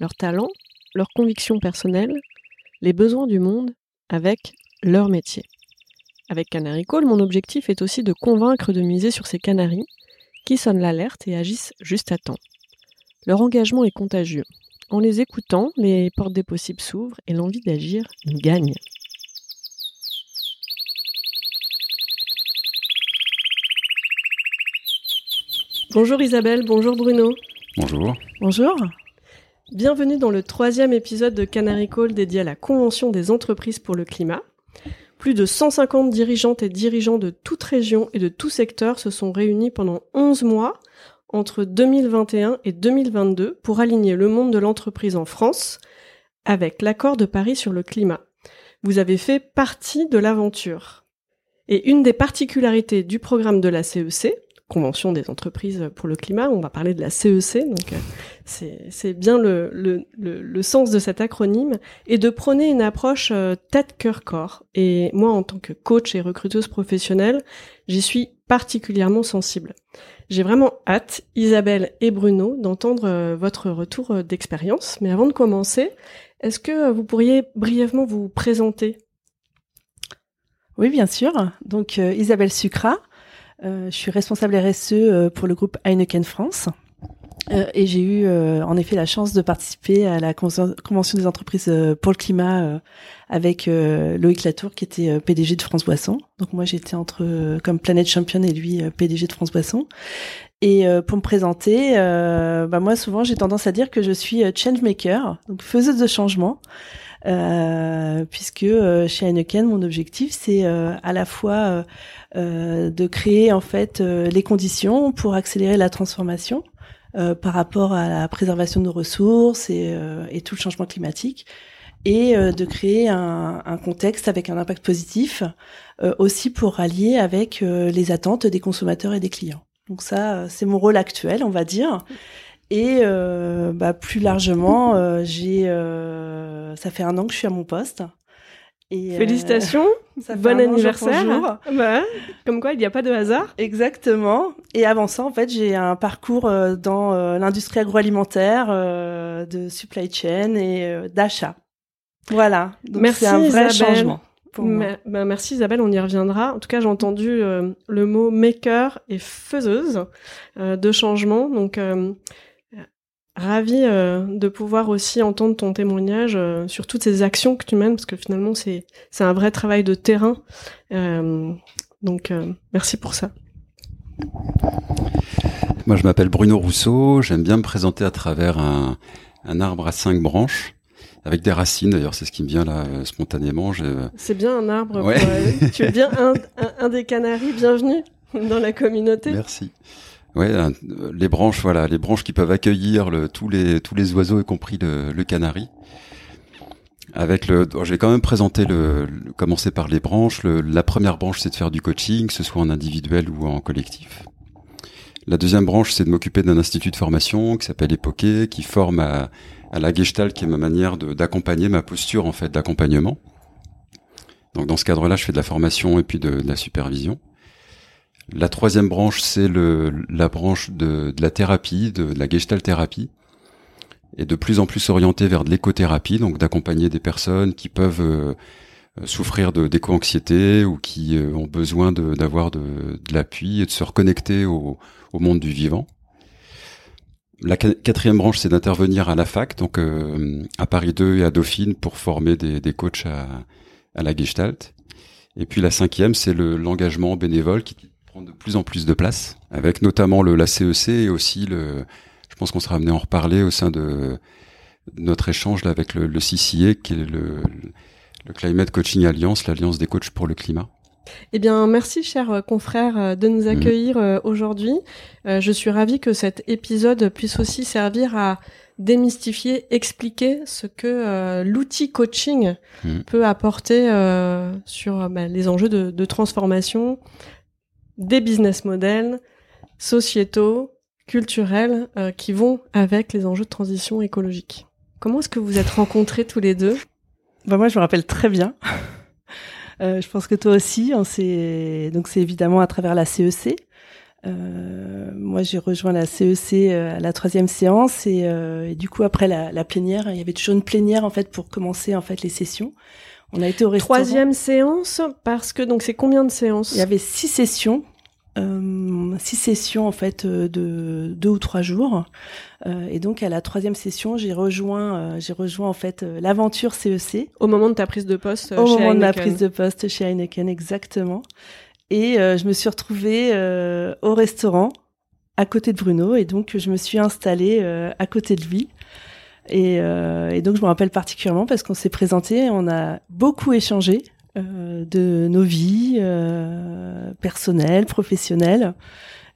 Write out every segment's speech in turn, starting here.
leurs talents, leurs convictions personnelles, les besoins du monde avec leur métier. Avec Canary Call, mon objectif est aussi de convaincre de miser sur ces canaris qui sonnent l'alerte et agissent juste à temps. Leur engagement est contagieux. En les écoutant, les portes des possibles s'ouvrent et l'envie d'agir gagne. Bonjour Isabelle, bonjour Bruno. Bonjour. Bonjour. Bienvenue dans le troisième épisode de Canary Call dédié à la Convention des entreprises pour le climat. Plus de 150 dirigeantes et dirigeants de toute région et de tout secteur se sont réunis pendant 11 mois entre 2021 et 2022 pour aligner le monde de l'entreprise en France avec l'accord de Paris sur le climat. Vous avez fait partie de l'aventure. Et une des particularités du programme de la CEC, Convention des entreprises pour le climat. On va parler de la CEC, donc euh, c'est bien le, le, le, sens de cet acronyme, et de prôner une approche euh, tête, cœur, corps. Et moi, en tant que coach et recruteuse professionnelle, j'y suis particulièrement sensible. J'ai vraiment hâte, Isabelle et Bruno, d'entendre euh, votre retour d'expérience. Mais avant de commencer, est-ce que vous pourriez brièvement vous présenter? Oui, bien sûr. Donc Isabelle Sucra, je suis responsable RSE euh, pour le groupe Heineken France. Euh, et j'ai eu en effet la chance de participer à la convention des entreprises pour le climat avec Loïc Latour qui était PDG de France Boisson. Donc moi j'étais entre comme Planète Champion et lui PDG de France Boisson. Et pour me présenter, bah moi souvent j'ai tendance à dire que je suis change maker, donc faiseuse de changement. Euh, puisque euh, chez Heineken, mon objectif, c'est euh, à la fois de créer en fait les conditions pour accélérer la transformation par rapport à la préservation de nos ressources et, et tout le changement climatique, et de créer un, un, contexte avec un impact positif aussi pour rallier avec les attentes des consommateurs et des clients. Donc ça, c'est mon rôle actuel, on va dire. Et euh, bah, plus largement, euh, j'ai, euh, ça fait un an que je suis à mon poste. Et, Félicitations, bon anniversaire. Bah, comme quoi, il n'y a pas de hasard. Exactement. Et avant ça, en fait, j'ai un parcours dans l'industrie agroalimentaire, de supply chain et d'achat. Voilà. Donc merci c'est un vrai Isabelle. changement. Bah, merci Isabelle, on y reviendra. En tout cas, j'ai entendu le mot maker et faiseuse de changement. Donc, Ravi euh, de pouvoir aussi entendre ton témoignage euh, sur toutes ces actions que tu mènes, parce que finalement c'est c'est un vrai travail de terrain. Euh, donc merci pour ça. Moi je m'appelle Bruno Rousseau, j'aime bien me présenter à travers un, un arbre à cinq branches. Avec des racines, d'ailleurs, c'est ce qui me vient là spontanément. C'est bien un arbre. tu es bien un, un, un des canaris. Bienvenue dans la communauté. Merci. Ouais, les branches, voilà, les branches qui peuvent accueillir tous les tous les oiseaux, y compris le, le canari. Avec le, je vais quand même présenter le, commencer par les branches. La première branche, c'est de faire du coaching, que ce soit en individuel ou en collectif. La deuxième branche, c'est de m'occuper d'un institut de formation qui s'appelle Époquet, qui forme à, la Gestalt, qui est ma manière d'accompagner ma posture en fait d'accompagnement. Donc dans ce cadre-là, je fais de la formation et puis de la supervision. La troisième branche, c'est la branche de, de, la thérapie, de, la gestalt thérapie, et de plus en plus orientée vers de l'écothérapie, donc d'accompagner des personnes qui peuvent euh, souffrir de d'éco-anxiété ou qui euh, ont besoin d'avoir de, de, l'appui et de se reconnecter au, au, monde du vivant. La quatrième branche, c'est d'intervenir à la fac, donc euh, à Paris 2 et à Dauphine, pour former des, des coachs à, à la gestalt. Et puis la cinquième, c'est l'engagement bénévole qui de plus en plus de place, avec notamment le, la CEC e et aussi le, je pense qu'on sera amené à en reparler au sein de notre échange là avec le, le CCA, qui est le, le Climate Coaching Alliance, l'alliance des coachs pour le climat. Eh bien, merci, chers confrères, de nous accueillir aujourd'hui. je suis ravie que cet épisode puisse aussi servir à démystifier, expliquer ce que l'outil coaching peut apporter sur bah, les enjeux de, de transformation des business models sociétaux, culturels euh, qui vont avec les enjeux de transition écologique. Comment est-ce que vous êtes rencontrés tous les deux? Bah Moi, je me rappelle très bien. Euh, je pense que toi aussi, on s'est donc c'est évidemment à travers la CEC. E euh, moi, j'ai rejoint la CEC e à la troisième séance et, et du coup après la, la, plénière, il y avait toujours une plénière en fait pour commencer en fait les sessions. On a été au restaurant. Troisième séance parce que donc c'est combien de séances? Il y avait six sessions euh, six sessions en fait euh, de deux ou trois jours. Euh, et donc à la troisième session, j'ai rejoint, euh, j'ai rejoint en fait l'aventure CEC. E Au moment de ta prise de poste. Au moment de ma prise de poste chez Heineken, exactement. Et je me suis retrouvée au restaurant à côté de Bruno, et donc je me suis installée à côté de lui. Et, et, donc je me rappelle particulièrement parce qu'on s'est présenté, on a beaucoup échangé. Euh, de nos vies euh, personnelles, professionnelles.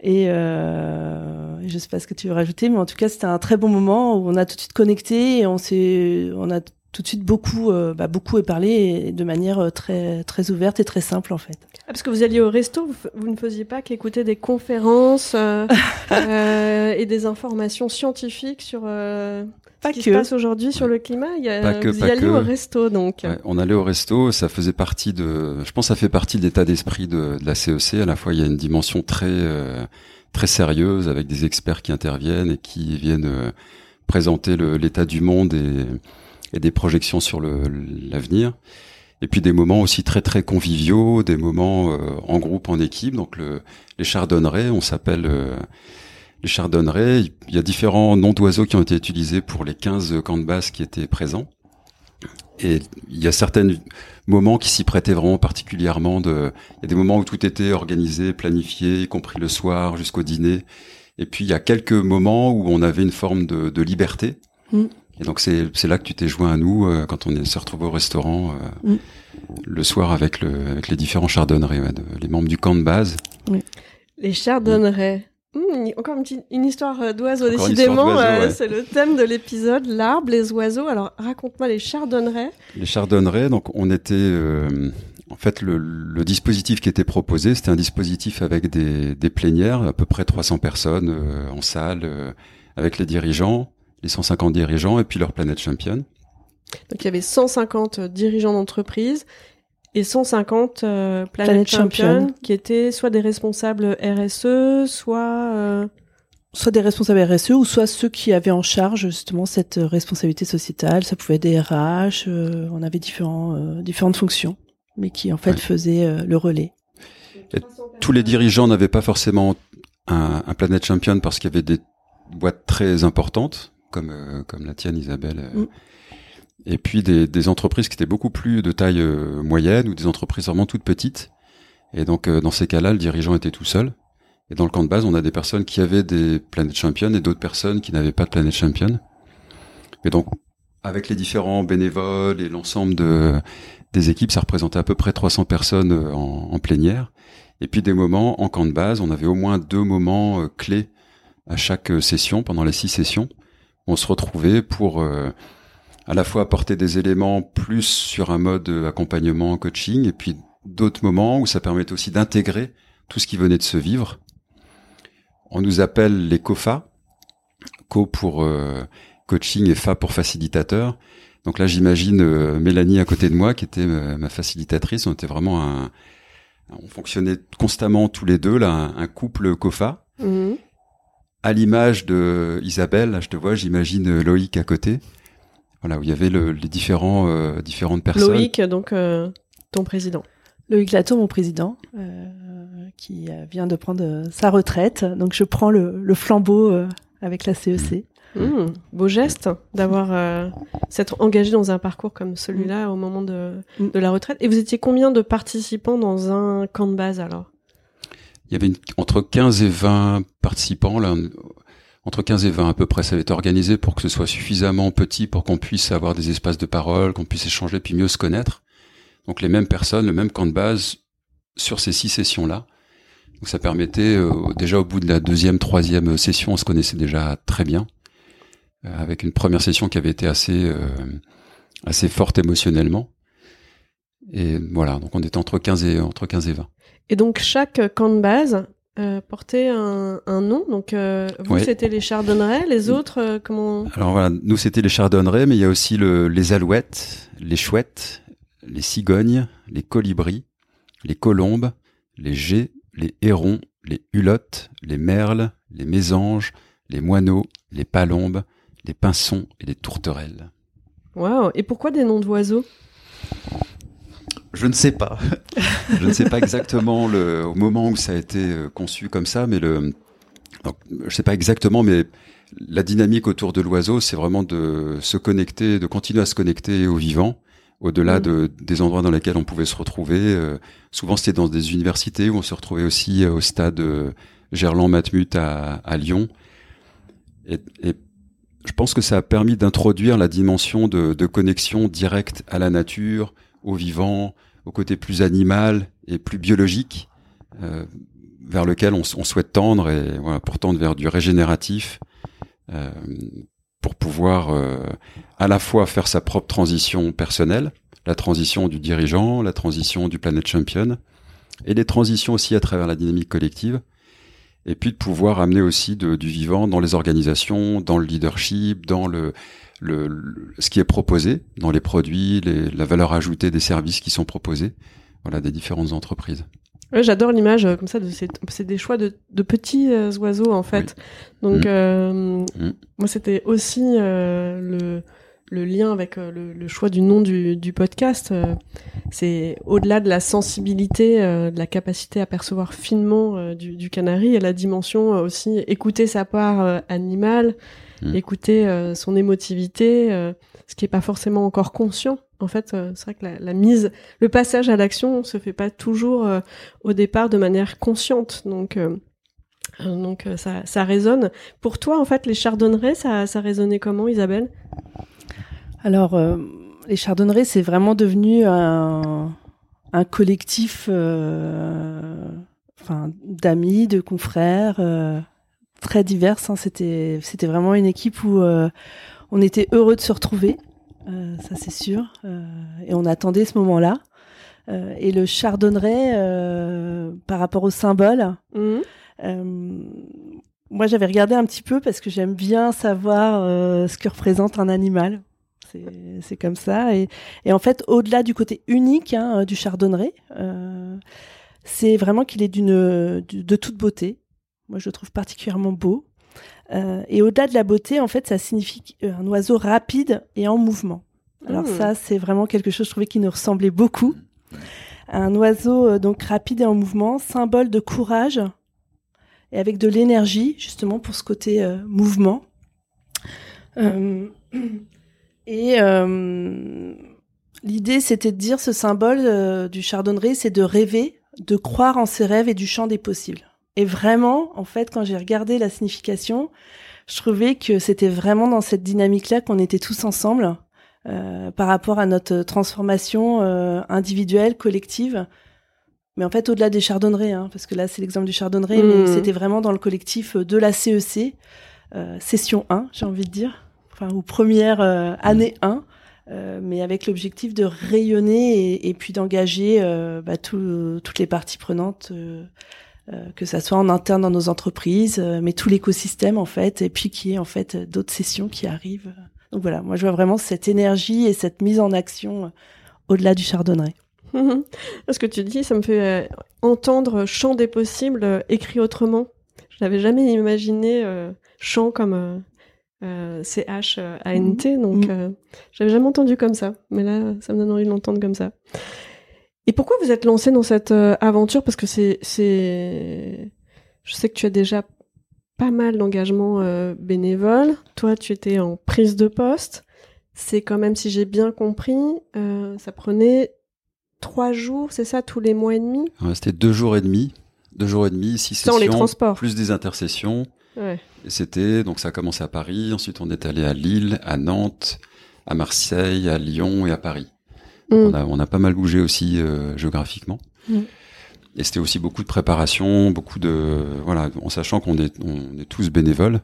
Et euh, je sais pas ce que tu veux rajouter, mais en tout cas, c'était un très bon moment où on a tout de suite connecté et on s'est, on a tout de suite beaucoup, euh, bah, beaucoup parlé de manière très, très ouverte et très simple en fait. Ah, parce que vous alliez au resto, vous, ne faisiez pas qu'écouter des conférences euh, et des informations scientifiques sur pas ce qui se passe aujourd'hui sur le climat. Il y a, que, vous y allez au resto, donc. on allait au resto, ça faisait partie de. Je pense, que ça fait partie de l'état d'esprit de, de, la CEC. E à la fois, il y a une dimension très euh, très sérieuse avec des experts qui interviennent et qui viennent euh, présenter l'état du monde et, et, des projections sur l'avenir. Et puis des moments aussi très très conviviaux, des moments euh, en groupe, en équipe. Donc le, les chardonnerets, on s'appelle les chardonnerets, il y a différents noms d'oiseaux qui ont été utilisés pour les 15 camps de base qui étaient présents. Et il y a certains moments qui s'y prêtaient vraiment particulièrement. De, il y a des moments où tout était organisé, planifié, y compris le soir jusqu'au dîner. Et puis il y a quelques moments où on avait une forme de, de liberté. Mm. Et donc c'est là que tu t'es joint à nous euh, quand on s'est retrouvé au restaurant euh, mm. le soir avec, le, avec les différents chardonnerets, les membres du camp de base. Les chardonnerets, Hmm, encore une, petite, une histoire euh, d'oiseaux, décidément, euh, c'est le thème de l'épisode, l'arbre, les oiseaux. Alors raconte-moi les chardonnerets. Les chardonnerets, donc on était... Euh, en fait, le, le, dispositif qui était proposé, c'était un dispositif avec des, des, plénières, à peu près 300 personnes en salle, avec les dirigeants, les 150 dirigeants et puis leur planète championne. Donc il y avait 150 dirigeants d'entreprise et 150 euh, Planet, Champion, qui étaient soit des responsables RSE, soit euh, soit des responsables RSE ou soit ceux qui avaient en charge justement cette responsabilité sociétale. Ça pouvait être des RH, euh, on avait différents différentes fonctions, mais qui en fait faisaient le relais. tous les dirigeants n'avaient pas forcément un, un Planet Champion parce qu'il y avait des boîtes très importantes comme comme la tienne Isabelle. Mm et puis des, des, entreprises qui étaient beaucoup plus de taille euh, moyenne ou des entreprises vraiment toutes petites. Et donc euh, dans ces cas-là, le dirigeant était tout seul. Et dans le camp de base, on a des personnes qui avaient des planètes championnes et d'autres personnes qui n'avaient pas de planète championne. Et donc avec les différents bénévoles et l'ensemble de, des équipes, ça représentait à peu près 300 personnes euh, en, en, plénière. Et puis des moments en camp de base, on avait au moins deux moments clés à chaque session, pendant les six sessions. On se retrouvait pour à la fois apporter des éléments plus sur un mode accompagnement, coaching, et puis d'autres moments où ça permet aussi d'intégrer tout ce qui venait de se vivre. On nous appelle les COFA, Co pour euh, coaching et Fa pour facilitateur. Donc là, j'imagine euh, Mélanie à côté de moi, qui était euh, ma facilitatrice. On était vraiment un, on fonctionnait constamment tous les deux là, un, couple COFA. Mhm. À l'image de Isabelle, là, je te vois, j'imagine Loïc à côté. Voilà, où il y avait le, les différents, euh, différentes personnes. Loïc, donc euh, ton président. Loïc Lato, mon président, euh, qui vient de prendre sa retraite. Donc je prends le, le flambeau avec la CEC. Mmh. Mmh, beau geste d'avoir s'être engagé dans un parcours comme celui-là mmh. au moment de, de la retraite. Et vous étiez combien de participants dans un camp de base alors? Il y avait entre 15 et 20 participants là entre 15 et 20 à peu près. Ça va être organisé pour que ce soit suffisamment petit pour qu'on puisse avoir des espaces de parole, qu'on puisse échanger puis mieux se connaître. Donc les mêmes personnes, le même camp de base sur ces six sessions-là. Donc ça permettait, euh, déjà au bout de la deuxième, troisième session, on se connaissait déjà très bien, euh, avec une première session qui avait été assez, euh, assez forte émotionnellement. Et voilà, donc on était entre 15 et, entre 15 et 20. Et donc chaque camp de base euh, portait un, un, nom. Donc euh, vous, Ouais. c'était les chardonnerets, les autres, euh, comment Alors voilà, nous c'était les chardonnerets, mais il y a aussi le, les alouettes, les chouettes, les cigognes, les colibris, les colombes, les geais, les hérons, les hulottes, les merles, les mésanges, les moineaux, les palombes, les pinsons et les tourterelles. Waouh Et pourquoi des noms d'oiseaux? Je ne sais pas. je ne sais pas exactement le, au moment où ça a été euh, conçu comme ça, mais le, donc, je sais pas exactement, mais la dynamique autour de l'oiseau, c'est vraiment de se connecter, de continuer à se connecter au vivant, au-delà Mm. de, des endroits dans lesquels on pouvait se retrouver. Euh, souvent, c'était dans des universités où on se retrouvait aussi euh, au stade euh, Gerland-Matmut à, à Lyon. Et, et je pense que ça a permis d'introduire la dimension de, de connexion directe à la nature, au vivant, au côté plus animal et plus biologique, euh, vers lequel on, souhaite tendre et voilà, pour tendre vers du régénératif, euh, pour pouvoir euh, à la fois faire sa propre transition personnelle, la transition du dirigeant, la transition du Planet Champion, et les transitions aussi à travers la dynamique collective, et puis de pouvoir amener aussi du vivant dans les organisations, dans le leadership, dans le, le, le- ce qui est proposé, dans les produits, les- la valeur ajoutée des services qui sont proposés, voilà, des différentes entreprises. Ouais, J'adore l'image euh, comme ça. de ces- C'est des choix de, de petits euh, oiseaux en fait. Donc Mm. euh, Mm. moi, c'était aussi le, le lien avec le, le choix du nom du, du podcast. c'est au-delà de la sensibilité, de la capacité à percevoir finement du, du canari et la dimension aussi écouter sa part animale, Mm. écouter euh, son émotivité, euh, ce qui est pas forcément encore conscient. En fait, euh, c'est vrai que la, la mise, le passage à l'action se fait pas toujours euh, au départ de manière consciente. Donc donc euh, ça, ça résonne. Pour toi, en fait, les chardonnerets, ça, ça résonnait comment, Isabelle? Alors, euh, les chardonnerets, c'est vraiment devenu un, un collectif euh, enfin, d'amis, de confrères, euh, très divers. hein. C'était, c'était vraiment une équipe où euh, on était heureux de se retrouver, euh, ça c'est sûr, euh, et on attendait ce moment-là. Euh, et le chardonneret, euh, par rapport au symbole, euh, moi, j'avais regardé un petit peu parce que j'aime bien savoir euh, ce que représente un animal. C'est- C'est comme ça. Et, et en fait, au-delà du côté unique hein, du chardonneret, euh, c'est vraiment qu'il est d'une du- de toute beauté. Moi, je le trouve particulièrement beau. Euh, et au-delà de la beauté, en fait, ça signifie un oiseau rapide et en mouvement. Alors Hmm. ça, c'est vraiment quelque chose, je trouvais, qui nous ressemblait beaucoup. Un oiseau euh, donc rapide et en mouvement, symbole de courage et avec de l'énergie, justement pour ce côté euh, mouvement. Euh, et euh, l'idée, c'était de dire ce symbole euh, du chardonneret, c'est de rêver, de croire en ses rêves et du champ des possibles. Et vraiment, en fait, quand j'ai regardé la signification, je trouvais que c'était vraiment dans cette dynamique-là qu'on était tous ensemble euh, par rapport à notre transformation euh, individuelle, collective. Mais en fait, au-delà des chardonnerets, hein, parce que là, c'est l'exemple du chardonneret, mais c'était vraiment dans le collectif de la CEC, euh, session 1, j'ai envie de dire, enfin, ou première euh, année 1, euh, mais avec l'objectif de rayonner et, et puis d'engager euh, bah, tout- toutes les parties prenantes, euh, euh, que ça soit en interne dans nos entreprises, euh, mais tout l'écosystème en fait, et puis qu'il y ait en fait d'autres sessions qui arrivent. Donc voilà, moi je vois vraiment cette énergie et cette mise en action euh, au-delà du chardonneret. Ce que tu dis, ça me fait euh, entendre champ des possibles euh, écrit autrement. Je n'avais jamais imaginé euh, champ comme euh, euh, C-H-A-N-T, donc Mhm. euh, j'avais jamais entendu comme ça. Mais là, ça me donne envie de l'entendre comme ça. Et pourquoi vous êtes lancé dans cette euh, aventure? Parce que c'est, c'est, je sais que tu as déjà pas mal d'engagements euh, bénévoles. Toi, tu étais en prise de poste. C'est quand même, si j'ai bien compris, euh, ça prenait trois jours, c'est ça, tous les mois et demi? Ouais, C'était deux jours et demi, deux jours et demi, six Sans sessions, les transports. plus des intercessions. Ouais. C'était donc ça a commencé à Paris, ensuite on est allé à Lille, à Nantes, à Marseille, à Lyon et à Paris. Mm. On, a, on a pas mal bougé aussi euh, géographiquement. Mm. Et c'était aussi beaucoup de préparation, beaucoup de voilà, en sachant qu'on est on est tous bénévoles.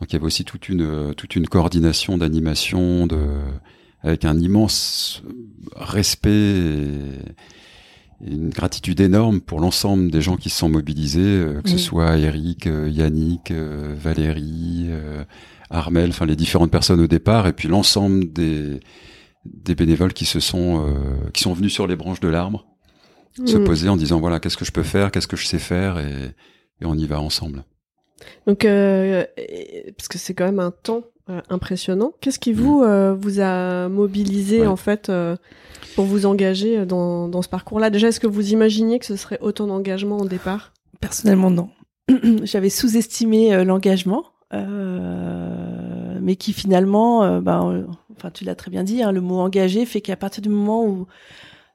Donc il y avait aussi toute une toute une coordination d'animation de avec un immense respect et, une gratitude énorme pour l'ensemble des gens qui se sont mobilisés, euh, que ce soit Eric, euh, Yannick, euh, Valérie, Armel, enfin les différentes personnes au départ, et puis l'ensemble des des bénévoles qui se sont qui sont venus sur les branches de l'arbre, se mm. poser en disant voilà qu'est-ce que je peux faire, qu'est-ce que je sais faire, et, et on y va ensemble. Donc parce que c'est quand même un temps euh, impressionnant. Qu'est-ce qui vous mm. euh, vous a mobilisé en fait euh, pour vous engager dans, dans ce parcours-là? Déjà, est-ce que vous imaginiez que ce serait autant d'engagement au départ? Personnellement, non. J'avais sous-estimé l'engagement, mais qui finalement, ben, enfin, tu l'as très bien dit, hein, le mot engagé fait qu'à partir du moment où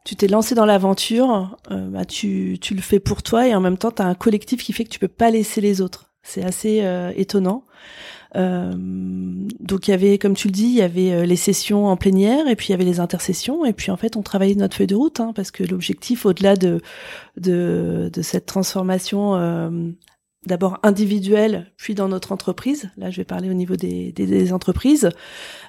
tu t'es lancé dans l'aventure, bah, tu, tu le fais pour toi et en même temps, tu as un collectif qui fait que tu peux pas laisser les autres. C'est assez étonnant. Euh, donc il y avait, comme tu le dis, il y avait euh, les sessions en plénière et puis il y avait les intercessions et puis en fait on travaillait notre feuille de route hein, parce que l'objectif au-delà de, de, cette transformation euh, d'abord individuelle puis dans notre entreprise, là je vais parler au niveau des, des, des entreprises,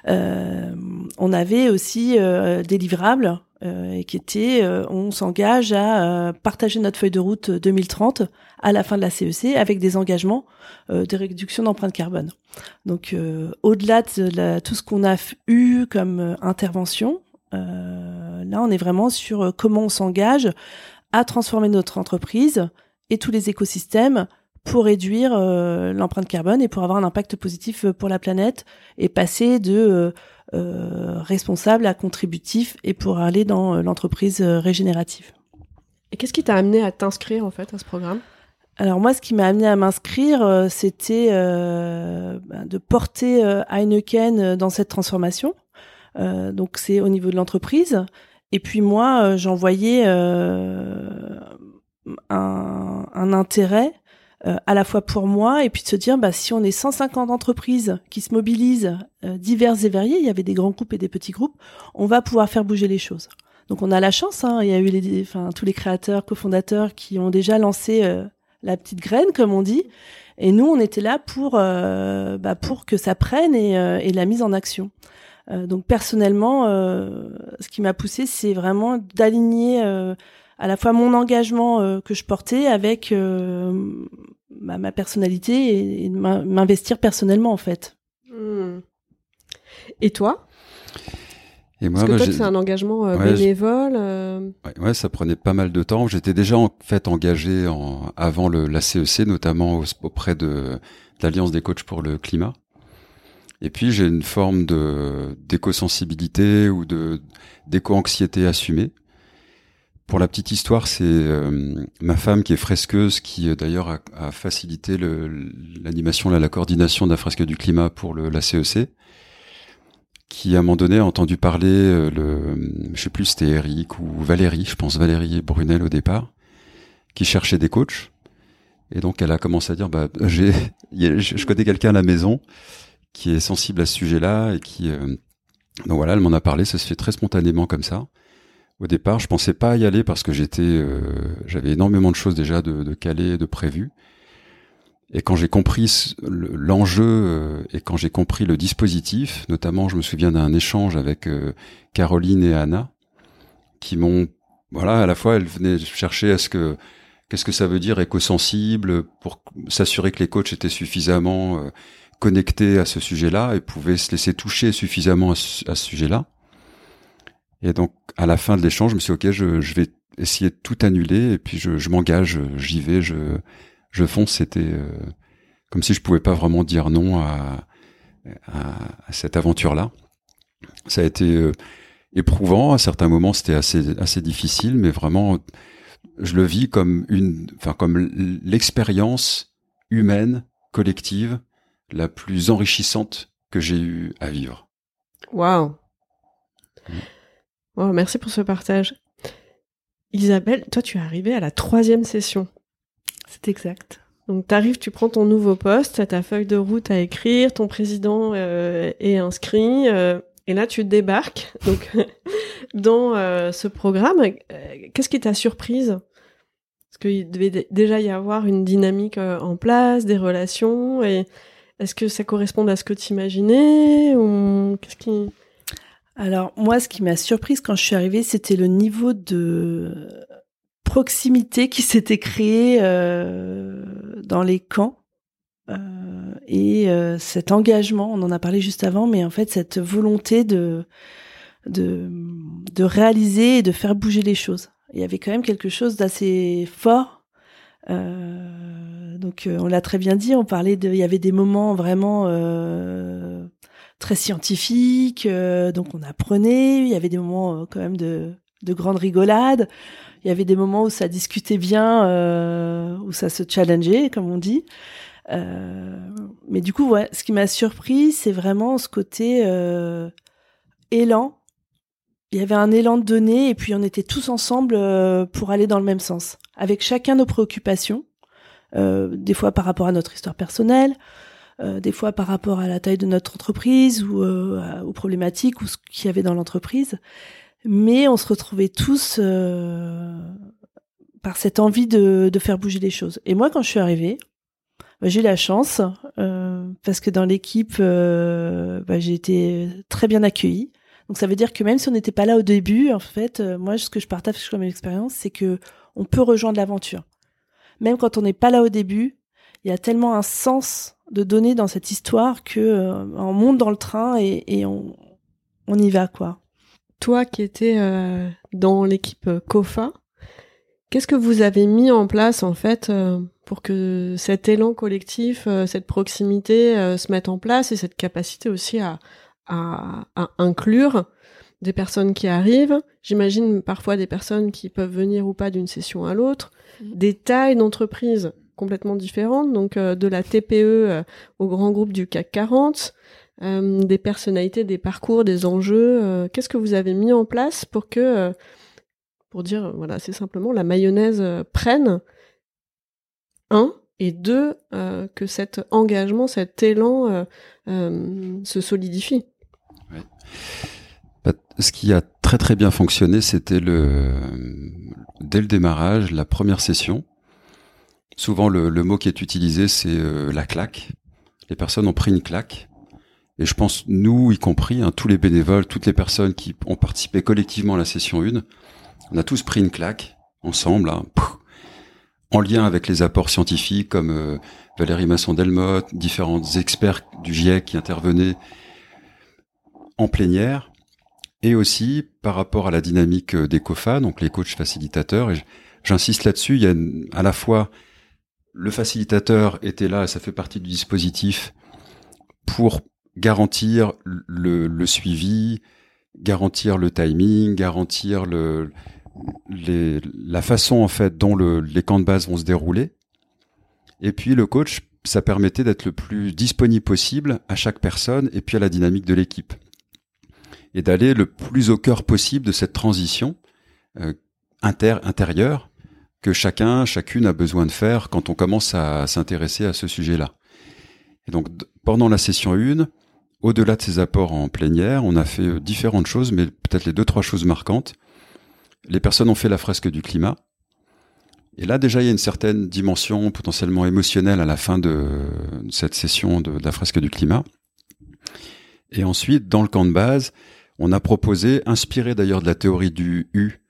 euh, on avait aussi euh, des livrables euh, qui était euh, on s'engage à euh, partager notre feuille de route 2030 à la fin de la CEC avec des engagements de réduction d'empreinte carbone. Donc au-delà de tout ce qu'on a eu comme intervention, là on est vraiment sur comment on s'engage à transformer notre entreprise et tous les écosystèmes pour réduire l'empreinte carbone et pour avoir un impact positif pour la planète et passer de euh, responsable à contributif et pour aller dans euh, l'entreprise euh, régénérative. Et qu'est-ce qui t'a amené à t'inscrire en fait à ce programme? Alors moi, ce qui m'a amené à m'inscrire, c'était ben, de porter Heineken dans cette transformation. donc c'est au niveau de l'entreprise. Et puis moi, j'en voyais un, un, intérêt euh, à la fois pour moi et puis de se dire bah si on est 150 entreprises qui se mobilisent euh, diverses et variées, il y avait des grands groupes et des petits groupes, on va pouvoir faire bouger les choses. Donc on a la chance, hein, il y a eu les, enfin tous les créateurs, cofondateurs qui ont déjà lancé euh, la petite graine comme on dit, et nous on était là pour bah, pour que ça prenne et, et la mise en action. donc personnellement, ce qui m'a poussé, c'est vraiment d'aligner à la fois mon engagement euh, que je portais avec euh, ma, personnalité et, m'investir personnellement en fait. Hmm. Et toi? Et moi, Parce que bah, toi, c'est un engagement euh, bénévole. Ouais, ça prenait pas mal de temps. J'étais déjà en fait engagé en, avant le, la CEC, notamment auprès de, de l'Alliance des coachs pour le climat. Et puis j'ai une forme de d'éco-sensibilité ou de d'éco-anxiété assumée. Pour la petite histoire, c'est euh, ma femme qui est fresqueuse, qui euh, d'ailleurs a, facilité l'animation, la, coordination de la fresque du climat pour la CEC, qui à un moment donné a entendu parler, euh, le, je sais plus c'était Eric ou Valérie, je pense Valérie Brunel au départ, qui cherchait des coachs. Et donc elle a commencé à dire, bah je connais quelqu'un à la maison qui est sensible à ce sujet-là et qui, donc voilà, elle m'en a parlé, ça se fait très spontanément comme ça. Au départ, je pensais pas y aller parce que j'étais, euh, j'avais énormément de choses déjà de, de calées, de prévues. Et quand j'ai compris l'enjeu euh, et quand j'ai compris le dispositif, notamment, je me souviens d'un échange avec euh, Caroline et Anna, qui m'ont, voilà, à la fois, elles venaient chercher à ce que qu'est-ce que ça veut dire éco-sensible pour s'assurer que les coachs étaient suffisamment connectés à ce sujet-là et pouvaient se laisser toucher suffisamment à ce sujet-là. Et donc, à la fin de l'échange, je me suis dit, ok, je, je, vais essayer de tout annuler et puis je, je m'engage, j'y vais, je, je fonce. C'était euh, comme si je pouvais pas vraiment dire non à, à, cette aventure-là. Ça a été euh, éprouvant. À certains moments, c'était assez, assez difficile, mais vraiment, je le vis comme une, enfin, comme l'expérience humaine, collective, la plus enrichissante que j'ai eu à vivre. Waouh. Mmh. Merci pour ce partage. Isabelle, toi, tu es arrivée à la troisième session. C'est exact. Donc, tu arrives, tu prends ton nouveau poste, ta feuille de route à écrire, ton président euh, est inscrit, euh, et là, tu débarques donc dans euh, ce programme. Qu'est-ce qui t'a surprise? Est-ce qu'il devait déjà y avoir une dynamique en place, des relations et est-ce que ça correspond à ce que tu imaginais ou qu'est-ce qui Alors moi, ce qui m'a surprise quand je suis arrivée, c'était le niveau de proximité qui s'était créé euh, dans les camps euh, et euh, cet engagement. On en a parlé juste avant, mais en fait cette volonté de de de réaliser et de faire bouger les choses. Il y avait quand même quelque chose d'assez fort. Donc on l'a très bien dit, on parlait de, il y avait des moments vraiment très scientifiques, euh, donc on apprenait. Il y avait des moments quand même de, de grande rigolade. Il y avait des moments où ça discutait bien, où ça se challengeait, comme on dit. mais du coup, ouais, ce qui m'a surpris, c'est vraiment ce côté élan. Il y avait un élan de données et puis on était tous ensemble pour aller dans le même sens, avec chacun nos préoccupations. Euh, des fois par rapport à notre histoire personnelle, euh, des fois par rapport à la taille de notre entreprise ou euh, aux problématiques ou ce qu'il y avait dans l'entreprise. Mais on se retrouvait tous par cette envie de, de, faire bouger les choses. Et moi, quand je suis arrivée, bah, j'ai eu la chance parce que dans l'équipe, bah, j'ai été très bien accueillie. Donc ça veut dire que même si on n'était pas là au début, en fait, moi, ce que je partage comme expérience, c'est que on peut rejoindre l'aventure même quand on n'est pas là au début, il y a tellement un sens de donner dans cette histoire que euh, on monte dans le train et, on, y va quoi. Toi qui étais euh, dans l'équipe COFA, qu'est-ce que vous avez mis en place en fait euh, pour que cet élan collectif, cette proximité se mette en place et cette capacité aussi à, à inclure des personnes qui arrivent, j'imagine parfois des personnes qui peuvent venir ou pas d'une session à l'autre, mm. des tailles d'entreprises complètement différentes, donc euh, de la TPE euh, au grand groupe du CAC 40, euh, des personnalités, des parcours, des enjeux. Qu'est-ce que vous avez mis en place pour que, pour dire, voilà, c'est simplement la mayonnaise prenne un et deux que cet engagement, cet élan se solidifie? Bah, ce qui a très très bien fonctionné, c'était le dès le démarrage, la première session. Souvent, le, mot qui est utilisé, c'est euh, la claque. Les personnes ont pris une claque. Et je pense, nous y compris, hein, tous les bénévoles, toutes les personnes qui ont participé collectivement à la session 1, on a tous pris une claque, ensemble, hein, en lien avec les apports scientifiques comme euh, Valérie Masson-Delmotte, différents experts du GIEC qui intervenaient en plénière et aussi par rapport à la dynamique euh, des COFA, donc les coachs facilitateurs. J'insiste là-dessus, il y a à la fois le facilitateur était là, ça fait partie du dispositif pour garantir le, suivi, garantir le timing, garantir la façon en fait dont le, les camps de base vont se dérouler. Et puis le coach, ça permettait d'être le plus disponible possible à chaque personne et puis à la dynamique de l'équipe et d'aller le plus au cœur possible de cette transition euh, inter intérieure que chacun, chacune a besoin de faire quand on commence à s'intéresser à ce sujet-là. Et donc pendant la session 1, au-delà de ces apports en plénière, on a fait euh, différentes choses, mais peut-être les deux trois choses marquantes. Les personnes ont fait la fresque du climat. Et là déjà il y a une certaine dimension potentiellement émotionnelle à la fin de cette session de, de la fresque du climat. Et ensuite, dans le camp de base, on a proposé, inspiré d'ailleurs de la théorie du U,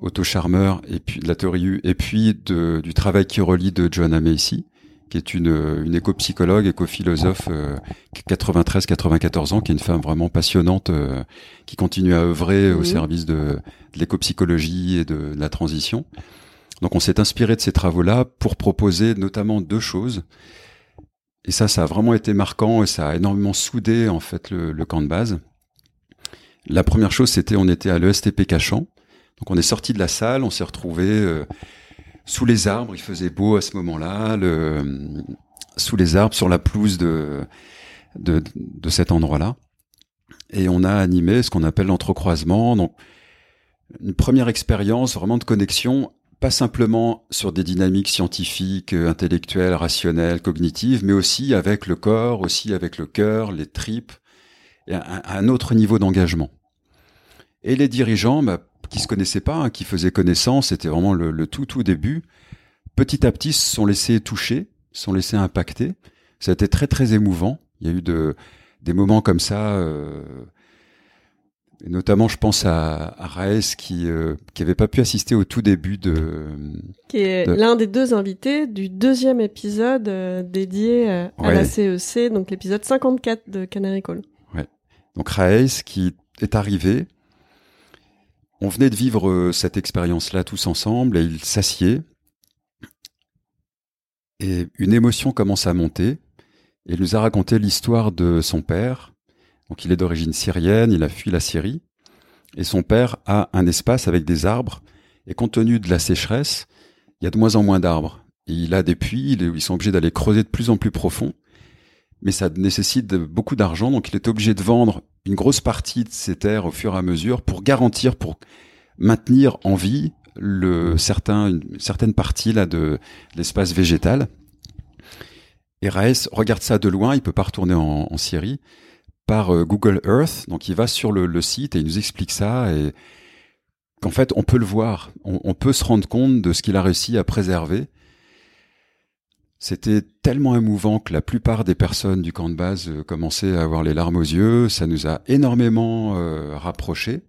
Otto Charmer, et puis de la théorie U, et puis de, du travail qui relie de Joanna Macy, qui est une, une éco-psychologue, éco-philosophe, 93-94 euh, ans, qui est une femme vraiment passionnante, euh, qui continue à œuvrer au service de, de l'éco-psychologie et de, la transition. Donc on s'est inspiré de ces travaux-là pour proposer notamment deux choses. Et ça, ça a vraiment été marquant et ça a énormément soudé en fait le, le camp de base. La première chose, c'était on était à l'ESTP Cachan. Donc on est sorti de la salle, on s'est retrouvé euh, sous les arbres. Il faisait beau à ce moment-là, le, sous les arbres, sur la pelouse de, de, de cet endroit-là. Et on a animé ce qu'on appelle l'entrecroisement. Donc une première expérience vraiment de connexion, pas simplement sur des dynamiques scientifiques, euh, intellectuelles, rationnelles, cognitives, mais aussi avec le corps, aussi avec le cœur, les tripes, et un, un autre niveau d'engagement. Et les dirigeants, bah, qui se connaissaient pas, hein, qui faisaient connaissance, c'était vraiment le, tout tout début. petit à petit se sont laissés toucher, se sont laissés impacter. Ça a été très très émouvant. Il y a eu de, des moments comme ça. Euh, et notamment, je pense à, à Raes qui euh, qui avait pas pu assister au tout début de. Qui est de- l'un des deux invités du deuxième épisode euh, dédié euh, à Ouais. la CEC, donc l'épisode 54 de Canary Call. Donc Raes qui est arrivé. On venait de vivre euh, cette expérience-là tous ensemble et il s'assied. Et une émotion commence à monter. Et il nous a raconté l'histoire de son père. Donc il est d'origine syrienne, il a fui la Syrie. Et son père a un espace avec des arbres. Et compte tenu de la sécheresse, il y a de moins en moins d'arbres. Il a des puits, ils sont obligés d'aller creuser de plus en plus profond. Mais ça nécessite beaucoup d'argent, donc il est obligé de vendre une grosse partie de ses terres au fur et à mesure pour garantir, pour maintenir en vie le certain, une certaine partie là de l'espace végétal. Et Raes regarde ça de loin, il peut pas retourner en, Syrie par euh, Google Earth, donc il va sur le, site et il nous explique ça et qu'en fait on peut le voir, on peut se rendre compte de ce qu'il a réussi à préserver. C'était tellement émouvant que la plupart des personnes du camp de base euh, commençaient à avoir les larmes aux yeux. Ça nous a énormément euh, rapprochés.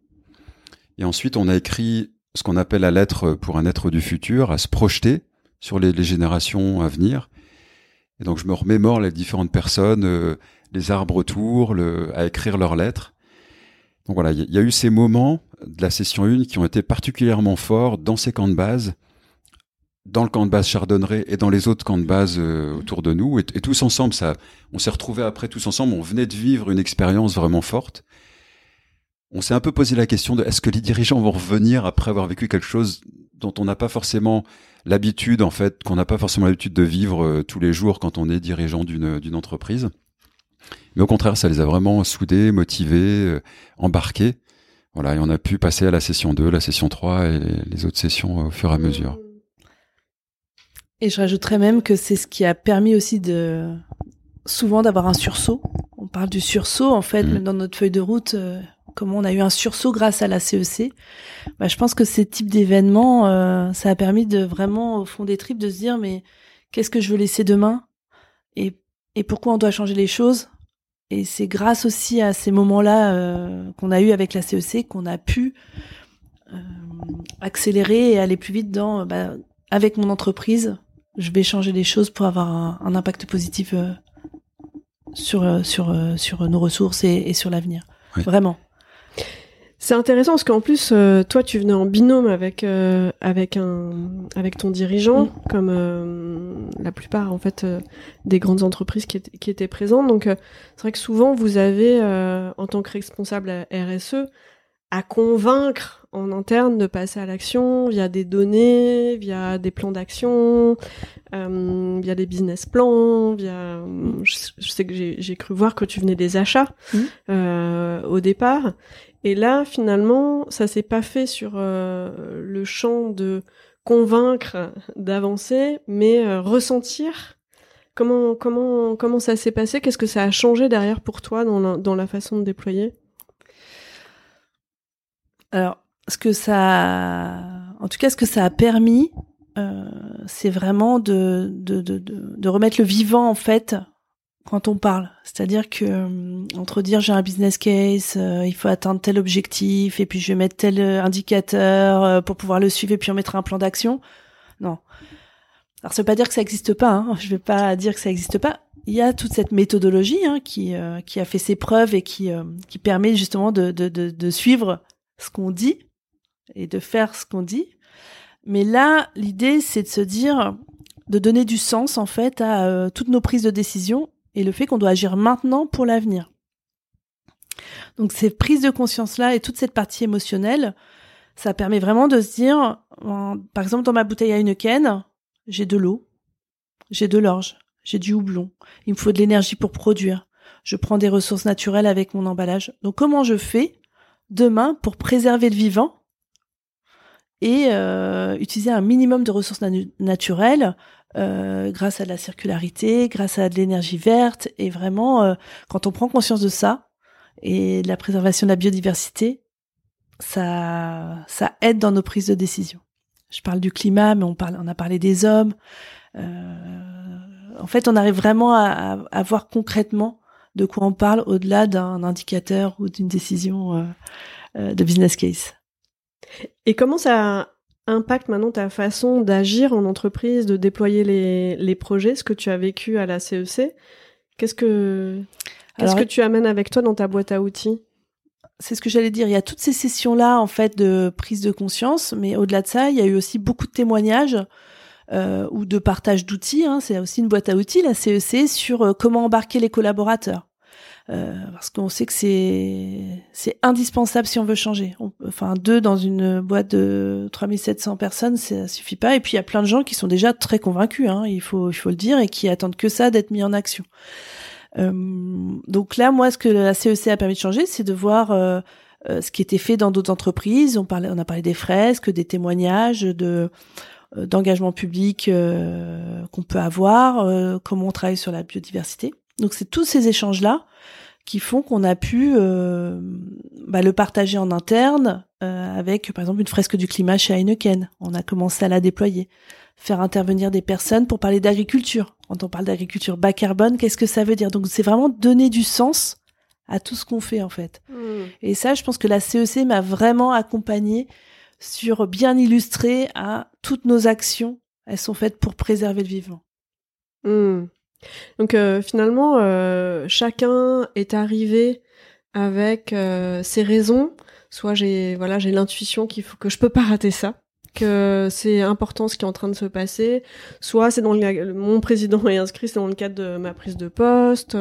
Et ensuite, on a écrit ce qu'on appelle la lettre pour un être du futur, à se projeter sur les, générations à venir. Et donc, je me remémore les différentes personnes, euh, les arbres autour, à écrire leurs lettres. Donc voilà, il y, y a eu ces moments de la session 1 qui ont été particulièrement forts dans ces camps de base, dans le camp de base Chardonneret et dans les autres camps de base euh, autour de nous. Et, tous ensemble, ça, on s'est retrouvés après tous ensemble, on venait de vivre une expérience vraiment forte. On s'est un peu posé la question de est-ce que les dirigeants vont revenir après avoir vécu quelque chose dont on n'a pas forcément l'habitude, en fait, qu'on n'a pas forcément l'habitude de vivre euh, tous les jours quand on est dirigeant d'une entreprise? Mais au contraire, ça les a vraiment soudés, motivés, euh, embarqués. Voilà, et on a pu passer à la session 2, la session 3 et les autres sessions au fur et à mesure. Et je rajouterais même que c'est ce qui a permis aussi de souvent d'avoir un sursaut. On parle du sursaut en fait, Mhm. même dans notre feuille de route, euh, comment on a eu un sursaut grâce à la CEC. Bah, je pense que ces types d'événements, euh, ça a permis de vraiment au fond des tripes de se dire mais qu'est-ce que je veux laisser demain? Et et pourquoi on doit changer les choses? Et c'est grâce aussi à ces moments-là euh, qu'on a eu avec la CEC qu'on a pu accélérer et aller plus vite dans bah, avec mon entreprise, je vais changer les choses pour avoir un, un impact positif euh, sur euh, sur euh, sur nos ressources et, et sur l'avenir. Oui. Vraiment. C'est intéressant parce qu'en plus, euh, toi, tu venais en binôme avec euh, avec un avec ton dirigeant, Mm. comme euh, la plupart en fait euh, des grandes entreprises qui étaient, qui étaient présentes. Donc, euh, c'est vrai que souvent, vous avez euh, en tant que responsable à RSE à convaincre en interne de passer à l'action via des données, via des plans d'action, euh, via des business plans, via. Je, je sais que j'ai cru voir que tu venais des achats Mhm. euh, au départ. Et là, finalement, ça s'est pas fait sur euh, le champ de convaincre d'avancer, mais euh, ressentir. Comment comment comment ça s'est passé? Qu'est-ce que ça a changé derrière pour toi dans la, dans la façon de déployer? Alors, ce que ça, en tout cas, ce que ça a permis, euh, c'est vraiment de, de, de, de, remettre le vivant en fait quand on parle. C'est-à-dire que euh, entre dire j'ai un business case, euh, il faut atteindre tel objectif et puis je vais mettre tel euh, indicateur pour pouvoir le suivre et puis on mettra un plan d'action. Non. Alors ça veut pas dire que ça existe pas. Hein. Je vais pas dire que ça existe pas. Il y a toute cette méthodologie hein, qui qui a fait ses preuves et qui qui permet justement de de, de suivre ce qu'on dit et de faire ce qu'on dit. Mais là, l'idée, c'est de se dire, de donner du sens en fait à euh, toutes nos prises de décision et le fait qu'on doit agir maintenant pour l'avenir. Donc ces prises de conscience-là et toute cette partie émotionnelle, ça permet vraiment de se dire, par exemple dans ma bouteille à Heineken, j'ai de l'eau, j'ai de l'orge, j'ai du houblon, il me faut de l'énergie pour produire, je prends des ressources naturelles avec mon emballage. Donc comment je fais demain pour préserver le vivant et euh, utiliser un minimum de ressources naturelles euh, grâce à de la circularité, grâce à de l'énergie verte. Et vraiment, euh, quand on prend conscience de ça et de la préservation de la biodiversité, ça, ça aide dans nos prises de décision. Je parle du climat, mais on parle, on a parlé des hommes. En fait, on arrive vraiment à, voir concrètement de quoi on parle au-delà d'un indicateur ou d'une décision euh, euh, de business case. Et comment ça impacte maintenant ta façon d'agir en entreprise, de déployer les, les projets, ce que tu as vécu à la CEC Qu'est-ce que qu'est-ce que tu amènes avec toi dans ta boîte à outils? C'est ce que j'allais dire. Il y a toutes ces sessions-là, en fait, de prise de conscience, mais au-delà de ça, il y a eu aussi beaucoup de témoignages euh, ou de partage d'outils. Hein. C'est aussi une boîte à outils, la CEC, sur euh, comment embarquer les collaborateurs. Euh, parce qu'on sait que c'est c'est indispensable si on veut changer. enfin, deux dans une boîte de 3700 personnes, ça suffit pas. Et puis il y a plein de gens qui sont déjà très convaincus, hein, il faut il faut le dire, et qui attendent que ça d'être mis en action. Euh, donc là, moi, ce que la CEC a permis de changer, c'est de voir euh, euh, ce qui était fait dans d'autres entreprises. On, parlait, on a parlé des fresques, des témoignages, de d'engagement public qu'on peut avoir, comment on travaille sur la biodiversité. Donc c'est tous ces échanges-là qui font qu'on a pu bah, le partager en interne avec par exemple une fresque du climat chez Heineken. On a commencé à la déployer faire intervenir des personnes pour parler d'agriculture. Quand on parle d'agriculture bas carbone, qu'est-ce que ça veut dire? Donc c'est vraiment donner du sens à tout ce qu'on fait en fait. Hmm. Et ça, je pense que la CEC m'a vraiment accompagnée sur bien illustrer à toutes nos actions. Elles sont faites pour préserver le vivant. Hmm. Donc euh, finalement, euh, chacun est arrivé avec euh, ses raisons. Soit j'ai voilà j'ai l'intuition qu'il faut que je peux pas rater ça que c'est important ce qui est en train de se passer. Soit c'est dans le, mon président est inscrit, c'est dans le cadre de ma prise de poste.